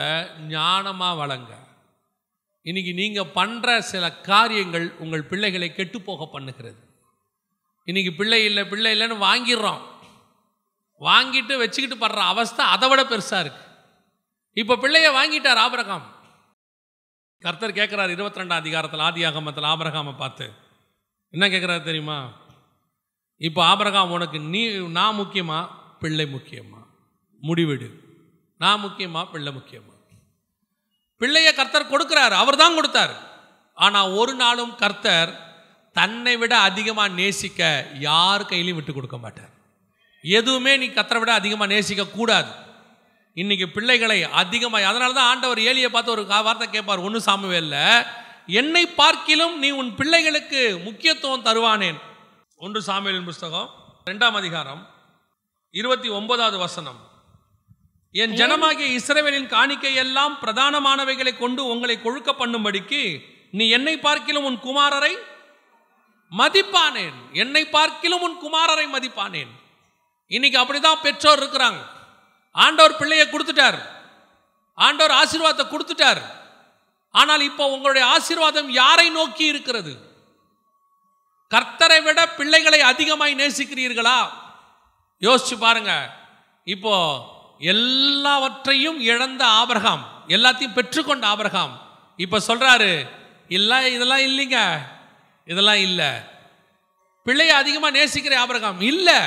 ஞானமாக வளங்க. இன்னைக்கு நீங்கள் பண்ணுற சில காரியங்கள் உங்கள் பிள்ளைகளை கெட்டுப்போக பண்ணுகிறது. இன்னைக்கு பிள்ளை இல்லை பிள்ளை இல்லைன்னு வாங்கிடுறோம். வாங்கிட்டு வச்சுக்கிட்டு படுற அவஸ்தை அதை விட பெருசாக இருக்கு. இப்போ பிள்ளைய வாங்கிட்டார் ஆபரகாம். கர்த்தர் கேட்குறாரு இருபத்தி ரெண்டாம் அதிகாரத்தில் ஆதி ஆகமத்தில் ஆபரகாமை பார்த்து. என்ன கேட்குறாரு தெரியுமா? இப்போ ஆபரகாம் உனக்கு நீ நான் முக்கியமா பிள்ளை முக்கியமா? முடிவெடு. நான் முக்கியமா பிள்ளை முக்கியமா? பிள்ளைய கர்த்தர் கொடுக்குறாரு அவர் தான் கொடுத்தார். ஆனால் ஒரு நாளும் கர்த்தர் தன்னை விட அதிகமாக நேசிக்க யார் கையிலையும் விட்டு கொடுக்க மாட்டார். எதுவுமே நீ கத்தரை விட அதிகமாக நேசிக்க கூடாது. இன்னைக்கு பிள்ளைகளை அதிகமாக அதனால தான் ஆண்டவர் ஏலியை பார்த்து ஒரு வார்த்தை கேட்பார் சாமவே சாமுவேல்ல என்னை பார்க்கிலும் நீ உன் பிள்ளைகளுக்கு முக்கியத்துவம் தருவானேன். ஒன்று சாமியலின் புஸ்தகம் ரெண்டாம் அதிகாரம் இருபத்தி ஒன்பதாவது வசனம். என் ஜனமாகிய இஸ்ரேவேலின் காணிக்கை எல்லாம் பிரதானமானவைகளை கொண்டு உங்களை கொழுக்க பண்ணும்படிக்கு நீ என்னை பார்க்கிலும் உன் குமாரரை மதிப்பானேன். என்னை பார்க்கிலும் உன் குமாரரை மதிப்பானேன். இன்னைக்கு அப்படிதான் பெற்றோர் இருக்கிறாங்க. ஆண்டவர் பிள்ளையை கொடுத்துட்டார். ஆண்டவர் ஆசீர்வாதத்தை கொடுத்துட்டார். ஆனால் இப்போ உங்களுடைய ஆசீர்வாதம் யாரை நோக்கி இருக்கிறது? கர்த்தரை விட பிள்ளைகளை அதிகமாய் நேசிக்கிறீர்களா? யோசிச்சு பாருங்க. இப்போ எல்லாவற்றையும் இழந்த ஆபரகாம் எல்லாத்தையும் பெற்றுக்கொண்ட ஆபரகாம் இப்போ சொல்றாரு இல்லை இதெல்லாம் இல்லைங்க. இதெல்லாம் இல்லை. பிள்ளைய அதிகமாக நேசிக்கிற ஆபரகாம் இல்லை.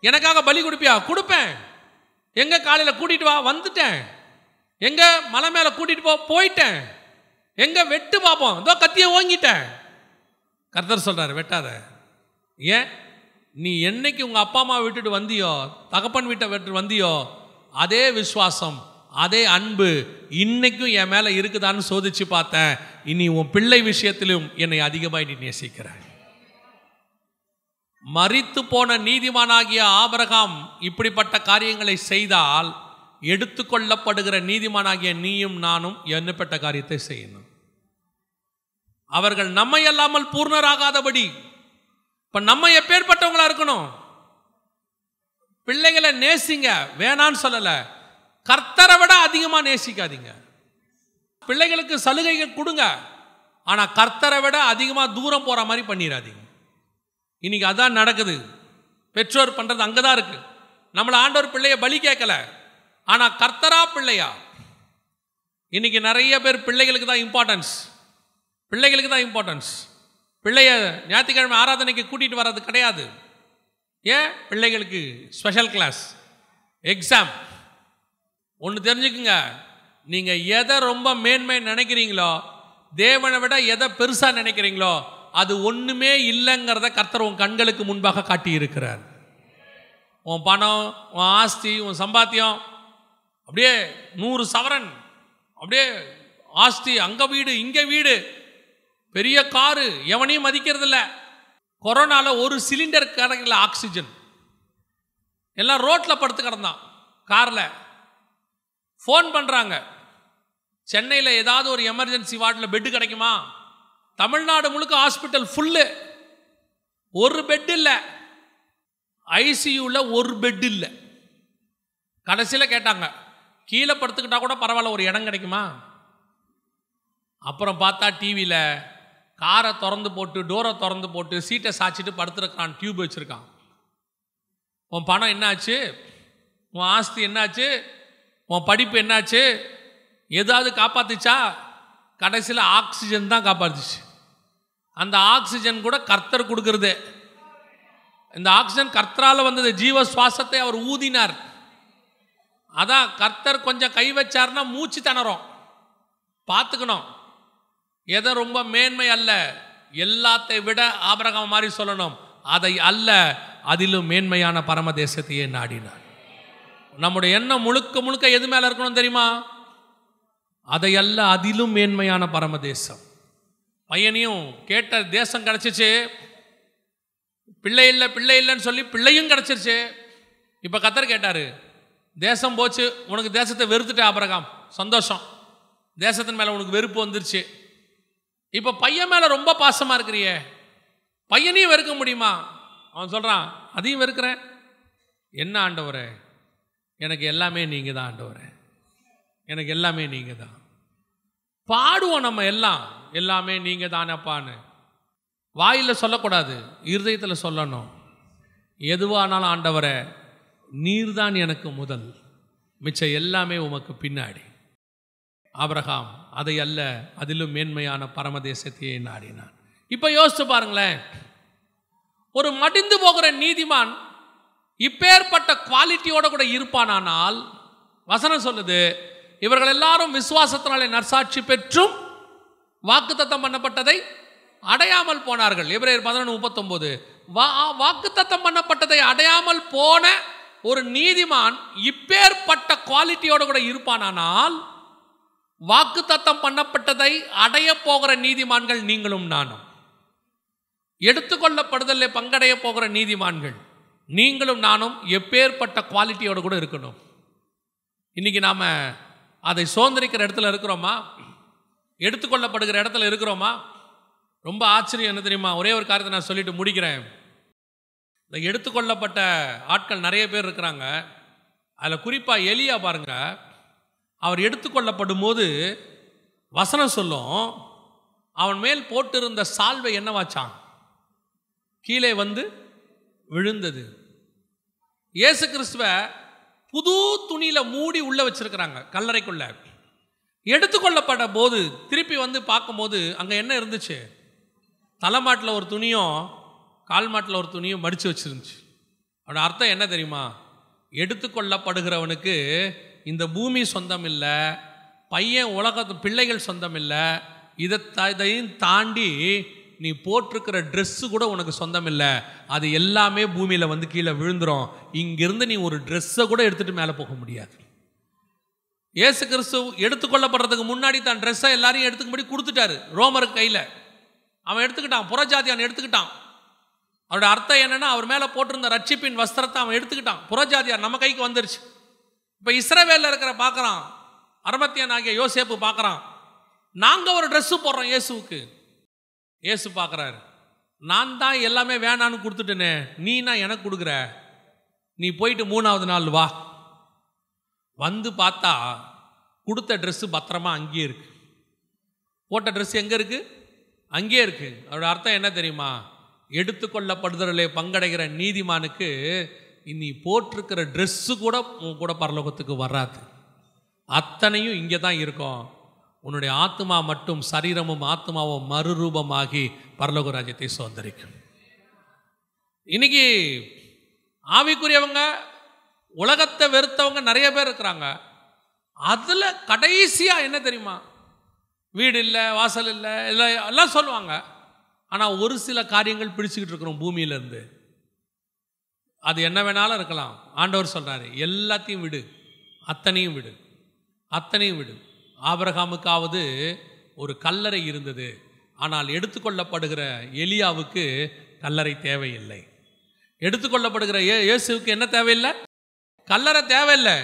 எனக்காக பலி கொடுப்பியா? கொடுப்பேன். எங்கே காலையில் கூட்டிகிட்டு வா? வந்துட்டேன். எங்கே மலை மேலே கூட்டிகிட்டு போ? போயிட்டேன். எங்கே வெட்டு பார்ப்போம் இதோ கத்தியை ஓங்கிட்டேன். கர்த்தர் சொல்கிறார் வெட்டாத. ஏன்? நீ என்னைக்கு உங்கள் அப்பா அம்மா விட்டுட்டு வந்தியோ தகப்பன் வீட்டை விட்டு வந்தியோ அதே விசுவாசம். அதே அன்பு இன்னைக்கும் என் மேலே இருக்குதான்னு சோதிச்சு பார்த்தேன். இனி உன் பிள்ளை விஷயத்திலும் என்னை அதிகமாக நீ நேசிக்கிறாய். மறித்து போன நீதிமானாகிய ஆபரகாம் இப்படிப்பட்ட காரியங்களை செய்தால் எடுத்துக்கொள்ளப்படுகிற நீதிமானாகிய நீயும் நானும் என்னப்பட்ட காரியத்தை செய்யணும். அவர்கள் நம்மை அல்லாமல் பூர்ணராகாதபடி இப்போ நம்ம எப்பேற்பட்டவங்களா இருக்கணும்? பிள்ளைகளை நேசிங்க வேணான்னு சொல்லலை. கர்த்தரை விட அதிகமாக நேசிக்காதீங்க. பிள்ளைகளுக்கு சலுகைகள் கொடுங்க. ஆனால் கர்த்தரை விட அதிகமாக தூரம் போகிற மாதிரி பண்ணிடாதீங்க இன்னைக்கு அதான் நடக்குது. பெற்றோர் பண்ணுறது அங்கே தான் இருக்குது நம்மளை ஆண்டவர் பிள்ளைய பலி கேட்கல. ஆனால் கர்த்தரா பிள்ளையா? இன்றைக்கி நிறைய பேர் பிள்ளைகளுக்கு தான் இம்பார்ட்டன்ஸ் பிள்ளைகளுக்கு தான் இம்பார்ட்டன்ஸ் பிள்ளைய ஞாயிற்றுக்கிழமை ஆராதனைக்கு கூட்டிகிட்டு வர்றது கிடையாது. ஏன்? பிள்ளைகளுக்கு ஸ்பெஷல் கிளாஸ் எக்ஸாம் ஒன்று தெரிஞ்சுக்குங்க. நீங்கள் எதை ரொம்ப மேன்மை நினைக்கிறீங்களோ தேவனை விட எதை பெருசாக நினைக்கிறீங்களோ அது ஒன்றுமே இல்லைங்கிறத கர்த்தர் உன் கண்களுக்கு முன்பாக காட்டியிருக்கிறார். உன் பணம் உன் ஆஸ்தி உன் சம்பாத்தியம் அப்படியே நூறு சவரன் அப்படியே ஆஸ்தி அங்கே வீடு இங்கே வீடு பெரிய காரு எவனையும் மதிக்கிறதில்ல. கொரோனாவில் ஒரு சிலிண்டர் கிடைக்கல ஆக்சிஜன். எல்லாம் ரோட்டில் படுத்து கிடந்தான் காரில். ஃபோன் பண்ணுறாங்க சென்னையில் ஏதாவது ஒரு எமர்ஜென்சி வார்டில் பெட்டு கிடைக்குமா? தமிழ்நாடு முழுக்க ஹாஸ்பிட்டல் ஃபுல்லு ஒரு பெட் இல்லை. ஐசியூவில் ஒரு பெட் இல்லை. கடைசியில் கேட்டாங்க கீழே படுத்துக்கிட்டா கூட பரவாயில்ல ஒரு இடம் கிடைக்குமா? அப்புறம் பார்த்தா டிவியில் காரை திறந்து போட்டு டோரை திறந்து போட்டு சீட்டை சாய்ச்சிட்டு படுத்துருக்கான் டியூப் வச்சுருக்கான். உன் பணம் என்னாச்சு? உன் ஆஸ்தி என்னாச்சு? உன் படிப்பு என்னாச்சு? ஏதாவது காப்பாத்துச்சா? கடைசியில் ஆக்சிஜன் தான் காப்பாற்றுச்சு அந்த ஆக்சிஜன் கூட கர்த்தர் கொடுக்கறது. இந்த ஆக்சிஜன் கர்த்தரால் வந்தது. ஜீவ சுவாசத்தை அவர் ஊதினார். அதான் கர்த்தர் கொஞ்சம் கை வச்சார்னா மூச்சு திணறோம். பார்த்துக்கணும். எதை ரொம்ப மேன்மை அல்ல எல்லாத்தை விட ஆபரகம் மாதிரி சொல்லணும். அதை அல்ல அதிலும் மேன்மையான பரமதேசத்தையே நாடினார். நம்முடைய எண்ணம் முழுக்க முழுக்க எது மேலே இருக்கணும் தெரியுமா? அதையல்ல அதிலும் மேன்மையான பரமதேசம். பையனையும் கேட்ட தேசம் கிடைச்சிச்சு பிள்ளை இல்லை பிள்ளை இல்லைன்னு சொல்லி பிள்ளையும் கிடச்சிருச்சு. இப்போ கத்தர் கேட்டார் தேசம் போச்சு உனக்கு தேசத்தை வெறுத்துட்டு ஆபரகாம். சந்தோஷம். தேசத்தின் மேலே உனக்கு வெறுப்பு வந்துருச்சு. இப்போ பையன் மேலே ரொம்ப பாசமாக இருக்கிறியே. பையனையும் வெறுக்க முடியுமா? அவன் சொல்கிறான் அதையும் வெறுக்கிறேன். என்ன ஆண்டவரே? எனக்கு எல்லாமே நீங்கள் தான் ஆண்டவரே. எனக்கு எல்லாமே நீங்கள் தான் பாடுவோம் நம்ம எல்லாம். எல்லாமே நீங்கள் தானப்பான்னு வாயில் சொல்லக்கூடாது. இருதயத்தில் சொல்லணும். எதுவானாலும் ஆண்டவரை நீர்தான் எனக்கு முதல். மிச்சம் எல்லாமே உமக்கு பின்னாடி. ஆபிரகாம் அதை அல்ல அதிலும் மேன்மையான பரமதேசத்தையே நாடினான். இப்போ யோசித்து பாருங்களேன். ஒரு மடிந்து போகிற நீதிமான் இப்பேற்பட்ட குவாலிட்டியோட கூட இருப்பானானால் வசனம் சொல்லுது இவர்கள் எல்லாரும் விசுவாசத்தினாலே நற்சாட்சி பெற்றும் வாக்குத்தத்தம் பண்ணப்பட்டதை அடையாமல் போனார்கள். இவரே பதினொன்று முப்பத்தொம்போது. வா வாக்குத்தத்தம் பண்ணப்பட்டதை அடையாமல் போன ஒரு நீதிமான் இப்பேற்பட்ட குவாலிட்டியோட கூட இருப்பானானால் வாக்குத்தத்தம் பண்ணப்பட்டதை அடைய போகிற நீதிமான்கள் நீங்களும் நானும். எடுத்துக்கொள்ளப்படுதலை பங்கடைய போகிற நீதிமான்கள். நீங்களும் நானும் எப்பேற்பட்ட குவாலிட்டியோடு கூட இருக்கணும். இன்னைக்கு நாம் அதை சுதந்திரிக்கிற இடத்துல இருக்கிறோமா? எடுத்துக்கொள்ளப்படுகிற இடத்துல இருக்கிறோமா? ரொம்ப ஆச்சரியம் என்ன தெரியுமா? ஒரே ஒரு காரியத்தை நான் சொல்லிட்டு முடிக்கிறேன். இந்த எடுத்துக்கொள்ளப்பட்ட ஆட்கள் நிறைய பேர் இருக்கிறாங்க. அதில் குறிப்பாக எலியா பாருங்க. அவர் எடுத்துக்கொள்ளப்படும் போது வசனம் சொல்லும். அவன் மேல் போட்டிருந்த சால்வை என்னவாச்சான் கீழே வந்து விழுந்தது. இயேசு கிறிஸ்துவ புது துணியில் மூடி உள்ளே வச்சிருக்கிறாங்க கல்லறைக்குள்ள. எடுத்துக்கொள்ளப்பட்ட போது திருப்பி வந்து பார்க்கும்போது அங்கே என்ன இருந்துச்சு? தலைமாட்டில் ஒரு துணியும் கால் மாட்டில் ஒரு துணியும் மடித்து வச்சிருந்துச்சு. அவனோட அர்த்தம் என்ன தெரியுமா? எடுத்துக்கொள்ளப்படுகிறவனுக்கு இந்த பூமி சொந்தம் இல்லை பையன் உலகத்து பிள்ளைகள் சொந்தம் இல்லை இதை த- இதையும் தாண்டி நீ போட்டிருக்கிற ட்ரெஸ்ஸு கூட உனக்கு சொந்தம் இல்லை அது எல்லாமே பூமியில் வந்து கீழே விழுந்துடும் இங்கிருந்து நீ ஒரு ட்ரெஸ்ஸை கூட எடுத்துகிட்டு மேலே போக முடியாது. ஏசு கிறிஸ்து எடுத்துக்கொள்ளப்படுறதுக்கு முன்னாடி தான் ட்ரெஸ்ஸை எல்லாரையும் எடுத்துக்கும்படி கொடுத்துட்டாரு. ரோமருக்கு கையில். அவன் எடுத்துக்கிட்டான். புறஜாதியான் எடுத்துக்கிட்டான். அவரோட அர்த்தம் என்னென்னா அவர் மேலே போட்டிருந்த ரட்சிப்பின் வஸ்திரத்தை அவன் எடுத்துக்கிட்டான். புறஜாதியார் நம்ம கைக்கு வந்துருச்சு. இப்போ இஸ்ரவேலில் இருக்கிற பார்க்குறான். அரமத்தியன் ஆகிய யோசேப்பு பார்க்குறான். நாங்கள் ஒரு ட்ரெஸ்ஸு போடுறோம் இயேசுவுக்கு. இயேசு பார்க்குறாரு. நான் தான் எல்லாமே வேணான்னு கொடுத்துட்டேனே நீனா எனக்கு கொடுக்குற? நீ போயிட்டு மூணாவது நாள் வா. வந்து பார்த்தா கொடுத்த ட்ரெஸ்ஸு பத்திரமா அங்கேயே இருக்கு. போட்ட ட்ரெஸ் எங்கே இருக்கு? அங்கேயே இருக்கு. அதோட அர்த்தம் என்ன தெரியுமா? எடுத்துக்கொள்ளப்படுதலே பங்கடைகிற நீதிமானுக்கு இனி போட்டிருக்கிற ட்ரெஸ்ஸு கூட உன் கூட பரலோகத்துக்கு வராது. அத்தனையும் இங்கே தான் இருக்கும். உன்னுடைய ஆத்மா மட்டும் சரீரமும் ஆத்மாவும் மறுரூபமாகி பரலோக ராஜ்யத்தை சுதந்திரிக்கும். இன்னைக்கு ஆவிக்குரியவங்க உலகத்தை வெறுத்தவங்க நிறைய பேர் இருக்கிறாங்க. அதில் கடைசியாக என்ன தெரியுமா? வீடு இல்லை வாசல் இல்லை இல்லை எல்லாம் சொல்லுவாங்க. ஆனால் ஒரு சில காரியங்கள் பிடிச்சிக்கிட்டு இருக்கிறோம் பூமியிலேருந்து. அது என்ன வேணாலும் இருக்கலாம். ஆண்டவர் சொல்கிறாரு எல்லாத்தையும் விடு அத்தனையும் விடு அத்தனையும் விடு. ஆபிரகாமுக்காவது ஒரு கல்லறை இருந்தது. ஆனால் எடுத்துக்கொள்ளப்படுகிற எலியாவுக்கு கல்லறை தேவையில்லை. எடுத்துக்கொள்ளப்படுகிற ஏ இயேசுவுக்கு என்ன தேவையில்லை? கல்லறை தேவையில்லை.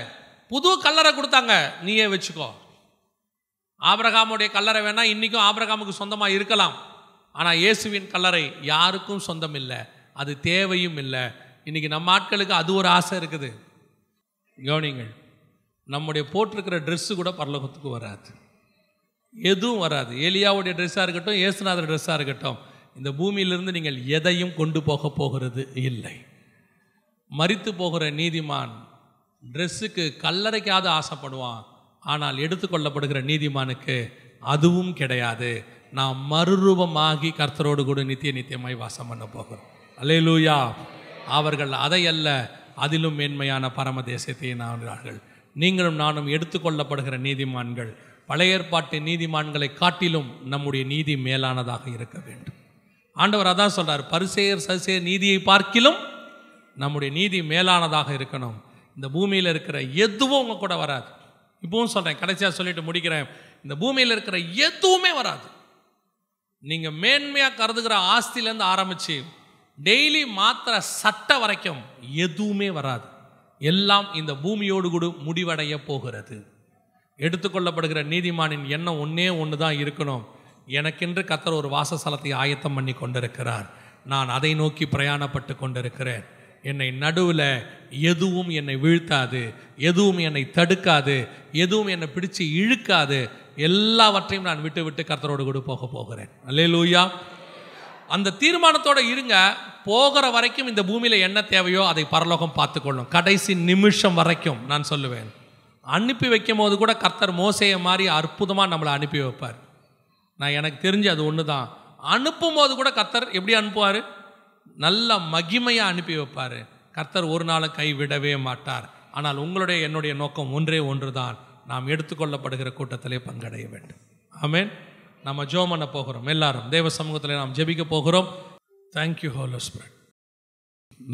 புது கல்லறை கொடுத்தாங்க. நீயே வச்சுக்கோ. ஆபிரகாமுடைய கல்லறை வேணால் இன்றைக்கும் ஆபிரகாமுக்கு சொந்தமாக இருக்கலாம். ஆனால் இயேசுவின் கல்லறை யாருக்கும் சொந்தம் இல்லை அது தேவையும் இல்லை. இன்னைக்கு நம்ம ஆட்களுக்கு அது ஒரு ஆசை இருக்குது. கவனிங்கள் நம்முடைய போட்டிருக்கிற ட்ரெஸ்ஸு கூட பரலோகத்துக்கு வராது. எதுவும் வராது. ஏலியாவுடைய ட்ரெஸ்ஸாக இருக்கட்டும் ஏசுநாதர் ட்ரெஸ்ஸாக இருக்கட்டும் இந்த பூமியிலிருந்து நீங்கள் எதையும் கொண்டு போக போகிறது இல்லை. மரித்து போகிற நீதிமான் ட்ரெஸ்ஸுக்கு கல்லறைக்காவது ஆசைப்படுவான். ஆனால் எடுத்துக்கொள்ளப்படுகிற நீதிமானுக்கு அதுவும் கிடையாது. நாம் மறுரூபமாகி கர்த்தரோடு கூட நித்திய நித்தியமாய் வாசம் பண்ண போகிறோம். அலையலூயா அவர்கள் அதையல்ல அதிலும் மேன்மையான பரம தேசத்தை நாடுகிறார்கள். நீங்களும் நானும் எடுத்துக்கொள்ளப்படுகிற நீதிமான்கள். பழைய ஏற்பாட்டு நீதிமான்களை காட்டிலும் நம்முடைய நீதி மேலானதாக இருக்க வேண்டும். ஆண்டவர் அதான் சொல்கிறார் பரிசேயர் சசேர் நீதியை பார்க்கிலும் நம்முடைய நீதி மேலானதாக இருக்கணும். இந்த பூமியில் இருக்கிற எதுவும் உங்கள் கூட வராது. இப்பவும் சொல்கிறேன் கடைசியாக சொல்லிட்டு முடிக்கிறேன். இந்த பூமியில் இருக்கிற எதுவுமே வராது. நீங்கள் மேன்மையாக கருதுகிற ஆஸ்திலேருந்து ஆரம்பித்து டெய்லி மாத்திர சட்டை வரைக்கும் எதுவுமே வராது. எல்லாம் இந்த பூமியோடு கூட முடிவடைய போகிறது. எடுத்துக்கொள்ளப்படுகிற நீதிமானின் எண்ணம் ஒன்றே ஒன்று தான் இருக்கணும். எனக்கென்று கத்தர் ஒரு வாசஸ்தலத்தை ஆயத்தம் பண்ணி கொண்டிருக்கிறார். நான் அதை நோக்கி பிரயாணப்பட்டு கொண்டிருக்கிறேன். என்னை நடுவில் எதுவும் என்னை வீழ்த்தாது எதுவும் என்னை தடுக்காது எதுவும் என்னை பிடிச்சு இழுக்காது எல்லாவற்றையும் நான் விட்டு விட்டு கர்த்தரோடு கூட போக போகிறேன். அல்லேலூயா. அந்த தீர்மானத்தோடு இருங்க. போகிற வரைக்கும் இந்த பூமியில் என்ன தேவையோ அதை பரலோகம் பார்த்துக்கொள்ளும். கடைசி நிமிஷம் வரைக்கும் நான் சொல்லுவேன். அனுப்பி வைக்கும் போது கூட கர்த்தர் மோசையை மாதிரி அற்புதமாக நம்மளை அனுப்பி வைப்பார். நான் எனக்கு தெரிஞ்சு அது ஒன்று தான் அனுப்பும் போது கூட கர்த்தர் எப்படி அனுப்புவார்? நல்ல மகிமையாக அனுப்பி வைப்பார். கர்த்தர் ஒரு நாளும் கை விடவே மாட்டார். ஆனால் உங்களுடைய என்னுடைய நோக்கம் ஒன்றே ஒன்று தான் நாம் எடுத்துக்கொள்ளப்படுகிற கூட்டத்திலே பங்கடைய வேண்டும். ஆமேன். நம்ம ஜோம் பண்ண போகிறோம். எல்லாரும் தேவ சமூகத்தில் நாம் ஜெபிக்க போகிறோம். தேங்க்யூ ஹோலோ ஸ்பிரட்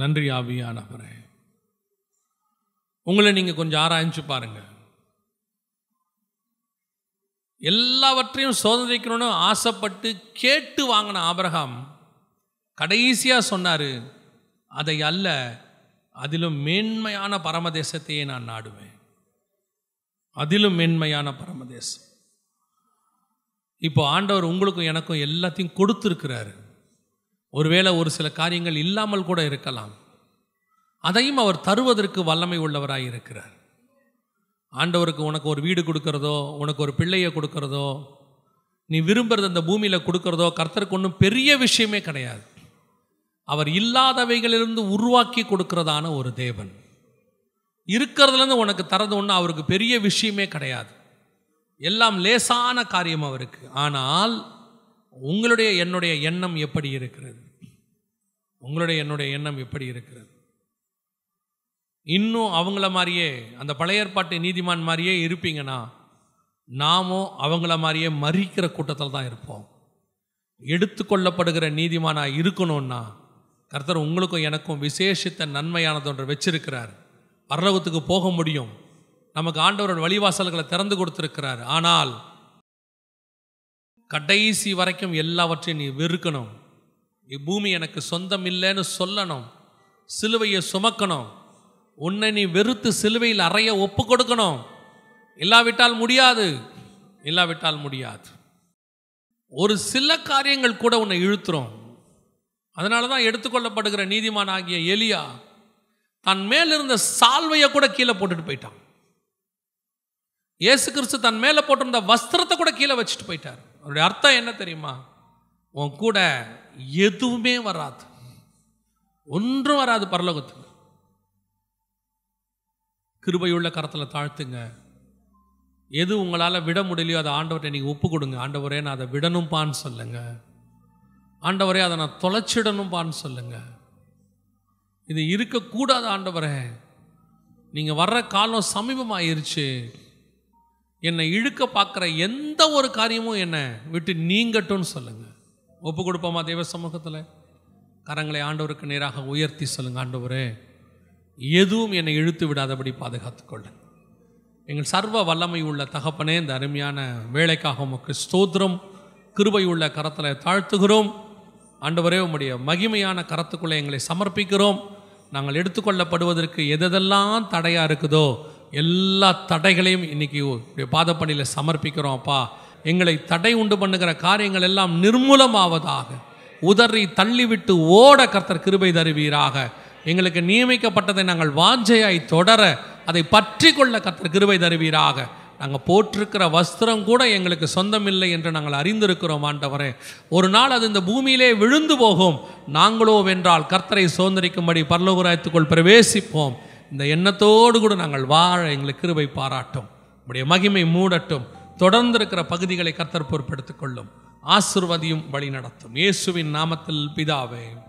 நன்றி ஆவியானவரே. உங்களை நீங்கள் கொஞ்சம் ஆராய்ஞ்சு பாருங்கள் எல்லாவற்றையும் சோதனைக்கணும்னு ஆசைப்பட்டு கேட்டு வாங்கின ஆபரகம் கடைசியாக சொன்னார் அதை அல்ல அதிலும் மேன்மையான பரமதேசத்தையே நான் நாடுவேன். அதிலும் மேன்மையான பரமதேசம். இப்போ ஆண்டவர் உங்களுக்கும் எனக்கும் எல்லாத்தையும் கொடுத்துருக்கிறாரு. ஒருவேளை ஒரு சில காரியங்கள் இல்லாமல் கூட இருக்கலாம். அதையும் அவர் தருவதற்கு வல்லமை உள்ளவராக இருக்கிறார். ஆண்டவருக்கு உனக்கு ஒரு வீடு கொடுக்கறதோ உனக்கு ஒரு பிள்ளையை கொடுக்கறதோ நீ விரும்புறது அந்த பூமியில் கொடுக்கறதோ கர்த்தருக்கு ஒன்றும் பெரிய விஷயமே கிடையாது. அவர் இல்லாதவைகளிலிருந்து உருவாக்கி கொடுக்கிறதான ஒரு தேவன். இருக்கிறதுலேருந்து உனக்கு தரது ஒன்று அவருக்கு பெரிய விஷயமே கிடையாது. எல்லாம் லேசான காரியம் அவருக்கு. ஆனால் உங்களுடைய என்னுடைய எண்ணம் எப்படி இருக்கிறது? உங்களுடைய என்னுடைய எண்ணம் எப்படி இருக்கிறது? இன்னும் அவங்கள மாதிரியே அந்த பழைய ஏற்பாட்டு நீதிமான் மாதிரியே இருப்பீங்கன்னா நாமும் அவங்கள மாதிரியே மறிக்கிற கூட்டத்தில் தான் இருப்போம். எடுத்துக்கொள்ளப்படுகிற நீதிமானாக இருக்கணும்னா கர்த்தர் உங்களுக்கும் எனக்கும் விசேஷித்த நன்மையானது ஒன்று வச்சிருக்கிறார். பரலோகத்துக்கு போக முடியும். நமக்கு ஆண்டவரோட வழிவாசல்களை திறந்து கொடுத்துருக்கிறார். ஆனால் கடைசி வரைக்கும் எல்லாவற்றையும் நீ வெறுக்கணும். இப்பூமி எனக்கு சொந்தம் இல்லைன்னு சொல்லணும். சிலுவையை சுமக்கணும். உன்னை நீ வெறுத்து சிலுவையில் அறைய ஒப்பு கொடுக்கணும் இல்லாவிட்டால் முடியாது. இல்லாவிட்டால் முடியாது. ஒரு சில காரியங்கள் கூட உன்னை இழுத்துரும். அதனால தான் எடுத்துக்கொள்ளப்படுகிற நீதிமான் ஆகிய எலியா தன் மேல் இருந்த சால்வையை கூட கீழே போட்டுட்டு போயிட்டான். இயேசு கிறிஸ்து தன் மேலே போட்டிருந்த வஸ்திரத்தை கூட கீழே வச்சுட்டு போயிட்டார். அவருடைய அர்த்தம் என்ன தெரியுமா? உன் கூட எதுவுமே வராது. ஒன்றும் வராது பரலோகத்துக்கு கிருபையுள்ள கரத்தில் தாழ்த்துங்க. எது உங்களால் விட முடியலையோ அதை ஆண்டவர்கிட்ட நீங்கள் ஒப்பு கொடுங்க. ஆண்டவரே நான் அதை விடணும்பான்னு சொல்லுங்க. ஆண்டவரே அதை நான் தொலைச்சிடணும்பான்னு சொல்லுங்க. இது இருக்கக்கூடாது ஆண்டவரே. நீங்கள் வர்ற காலம் சமீபமாயிருச்சு. என்னை இழுக்க பார்க்குற எந்த ஒரு காரியமும் என்னை விட்டு நீங்கட்டும்னு சொல்லுங்கள் ஒப்பு கொடுப்போமா தெய்வ சமூகத்தில்? கரங்களை ஆண்டவருக்கு நேராக உயர்த்தி சொல்லுங்கள் ஆண்டவரே. எதுவும் என்னை இழுத்து விடாதபடி பாதுகாத்துக்கொள்ளுங்க எங்கள் சர்வ வல்லமை உள்ள தகப்பனே இந்த அருமையான வேலைக்காக உமக்கு ஸ்தோத்திரம். கிருபை உள்ள கரத்தில் தாழ்த்துகிறோம். ஆண்டவரே உம்முடைய மகிமையான கரத்துக்குள்ளே எங்களை சமர்ப்பிக்கிறோம். நாங்கள் எடுத்துக்கொள்ளப்படுவதற்கு எதெல்லாம் தடையாக இருக்குதோ எல்லா தடைகளையும் இன்னைக்கு பாதப்பணியில் சமர்ப்பிக்கிறோம் அப்பா. எங்களை தடை உண்டு பண்ணுகிற காரியங்கள் எல்லாம் நிர்மூலமாவதாக. உதறி தள்ளிவிட்டு ஓட கர்த்தர் கிருபை தருவீராக. எங்களுக்கு நியமிக்கப்பட்டதை நாங்கள் வாஞ்சையாய் தொடர அதை பற்றி கொள்ள கர்த்தர் கிருபை தருவீராக. நாங்கள் போட்டிருக்கிற வஸ்திரம் கூட எங்களுக்கு சொந்தமில்லை என்று நாங்கள் அறிந்திருக்கிறோம் ஆண்டவரே. ஒரு நாள் அது இந்த பூமியிலே விழுந்து போகும். நாங்களோ வென்றால் கர்த்தரை சுதந்திரிக்கும்படி பரலோகராயத்துக்குள் பிரவேசிப்போம். இந்த எண்ணத்தோடு கூட நாங்கள் வாழ எங்களுக்கு கிருபை பாராட்டும். உடைய மகிமை மூடட்டும். தொடர்ந்து இருக்கிற பகுதிகளை கர்த்தர் பொறுப்பெடுத்துக் கொள்ளும். ஆசிர்வதியும் வழி நடத்தும் இயேசுவின் நாமத்தில் பிதாவே.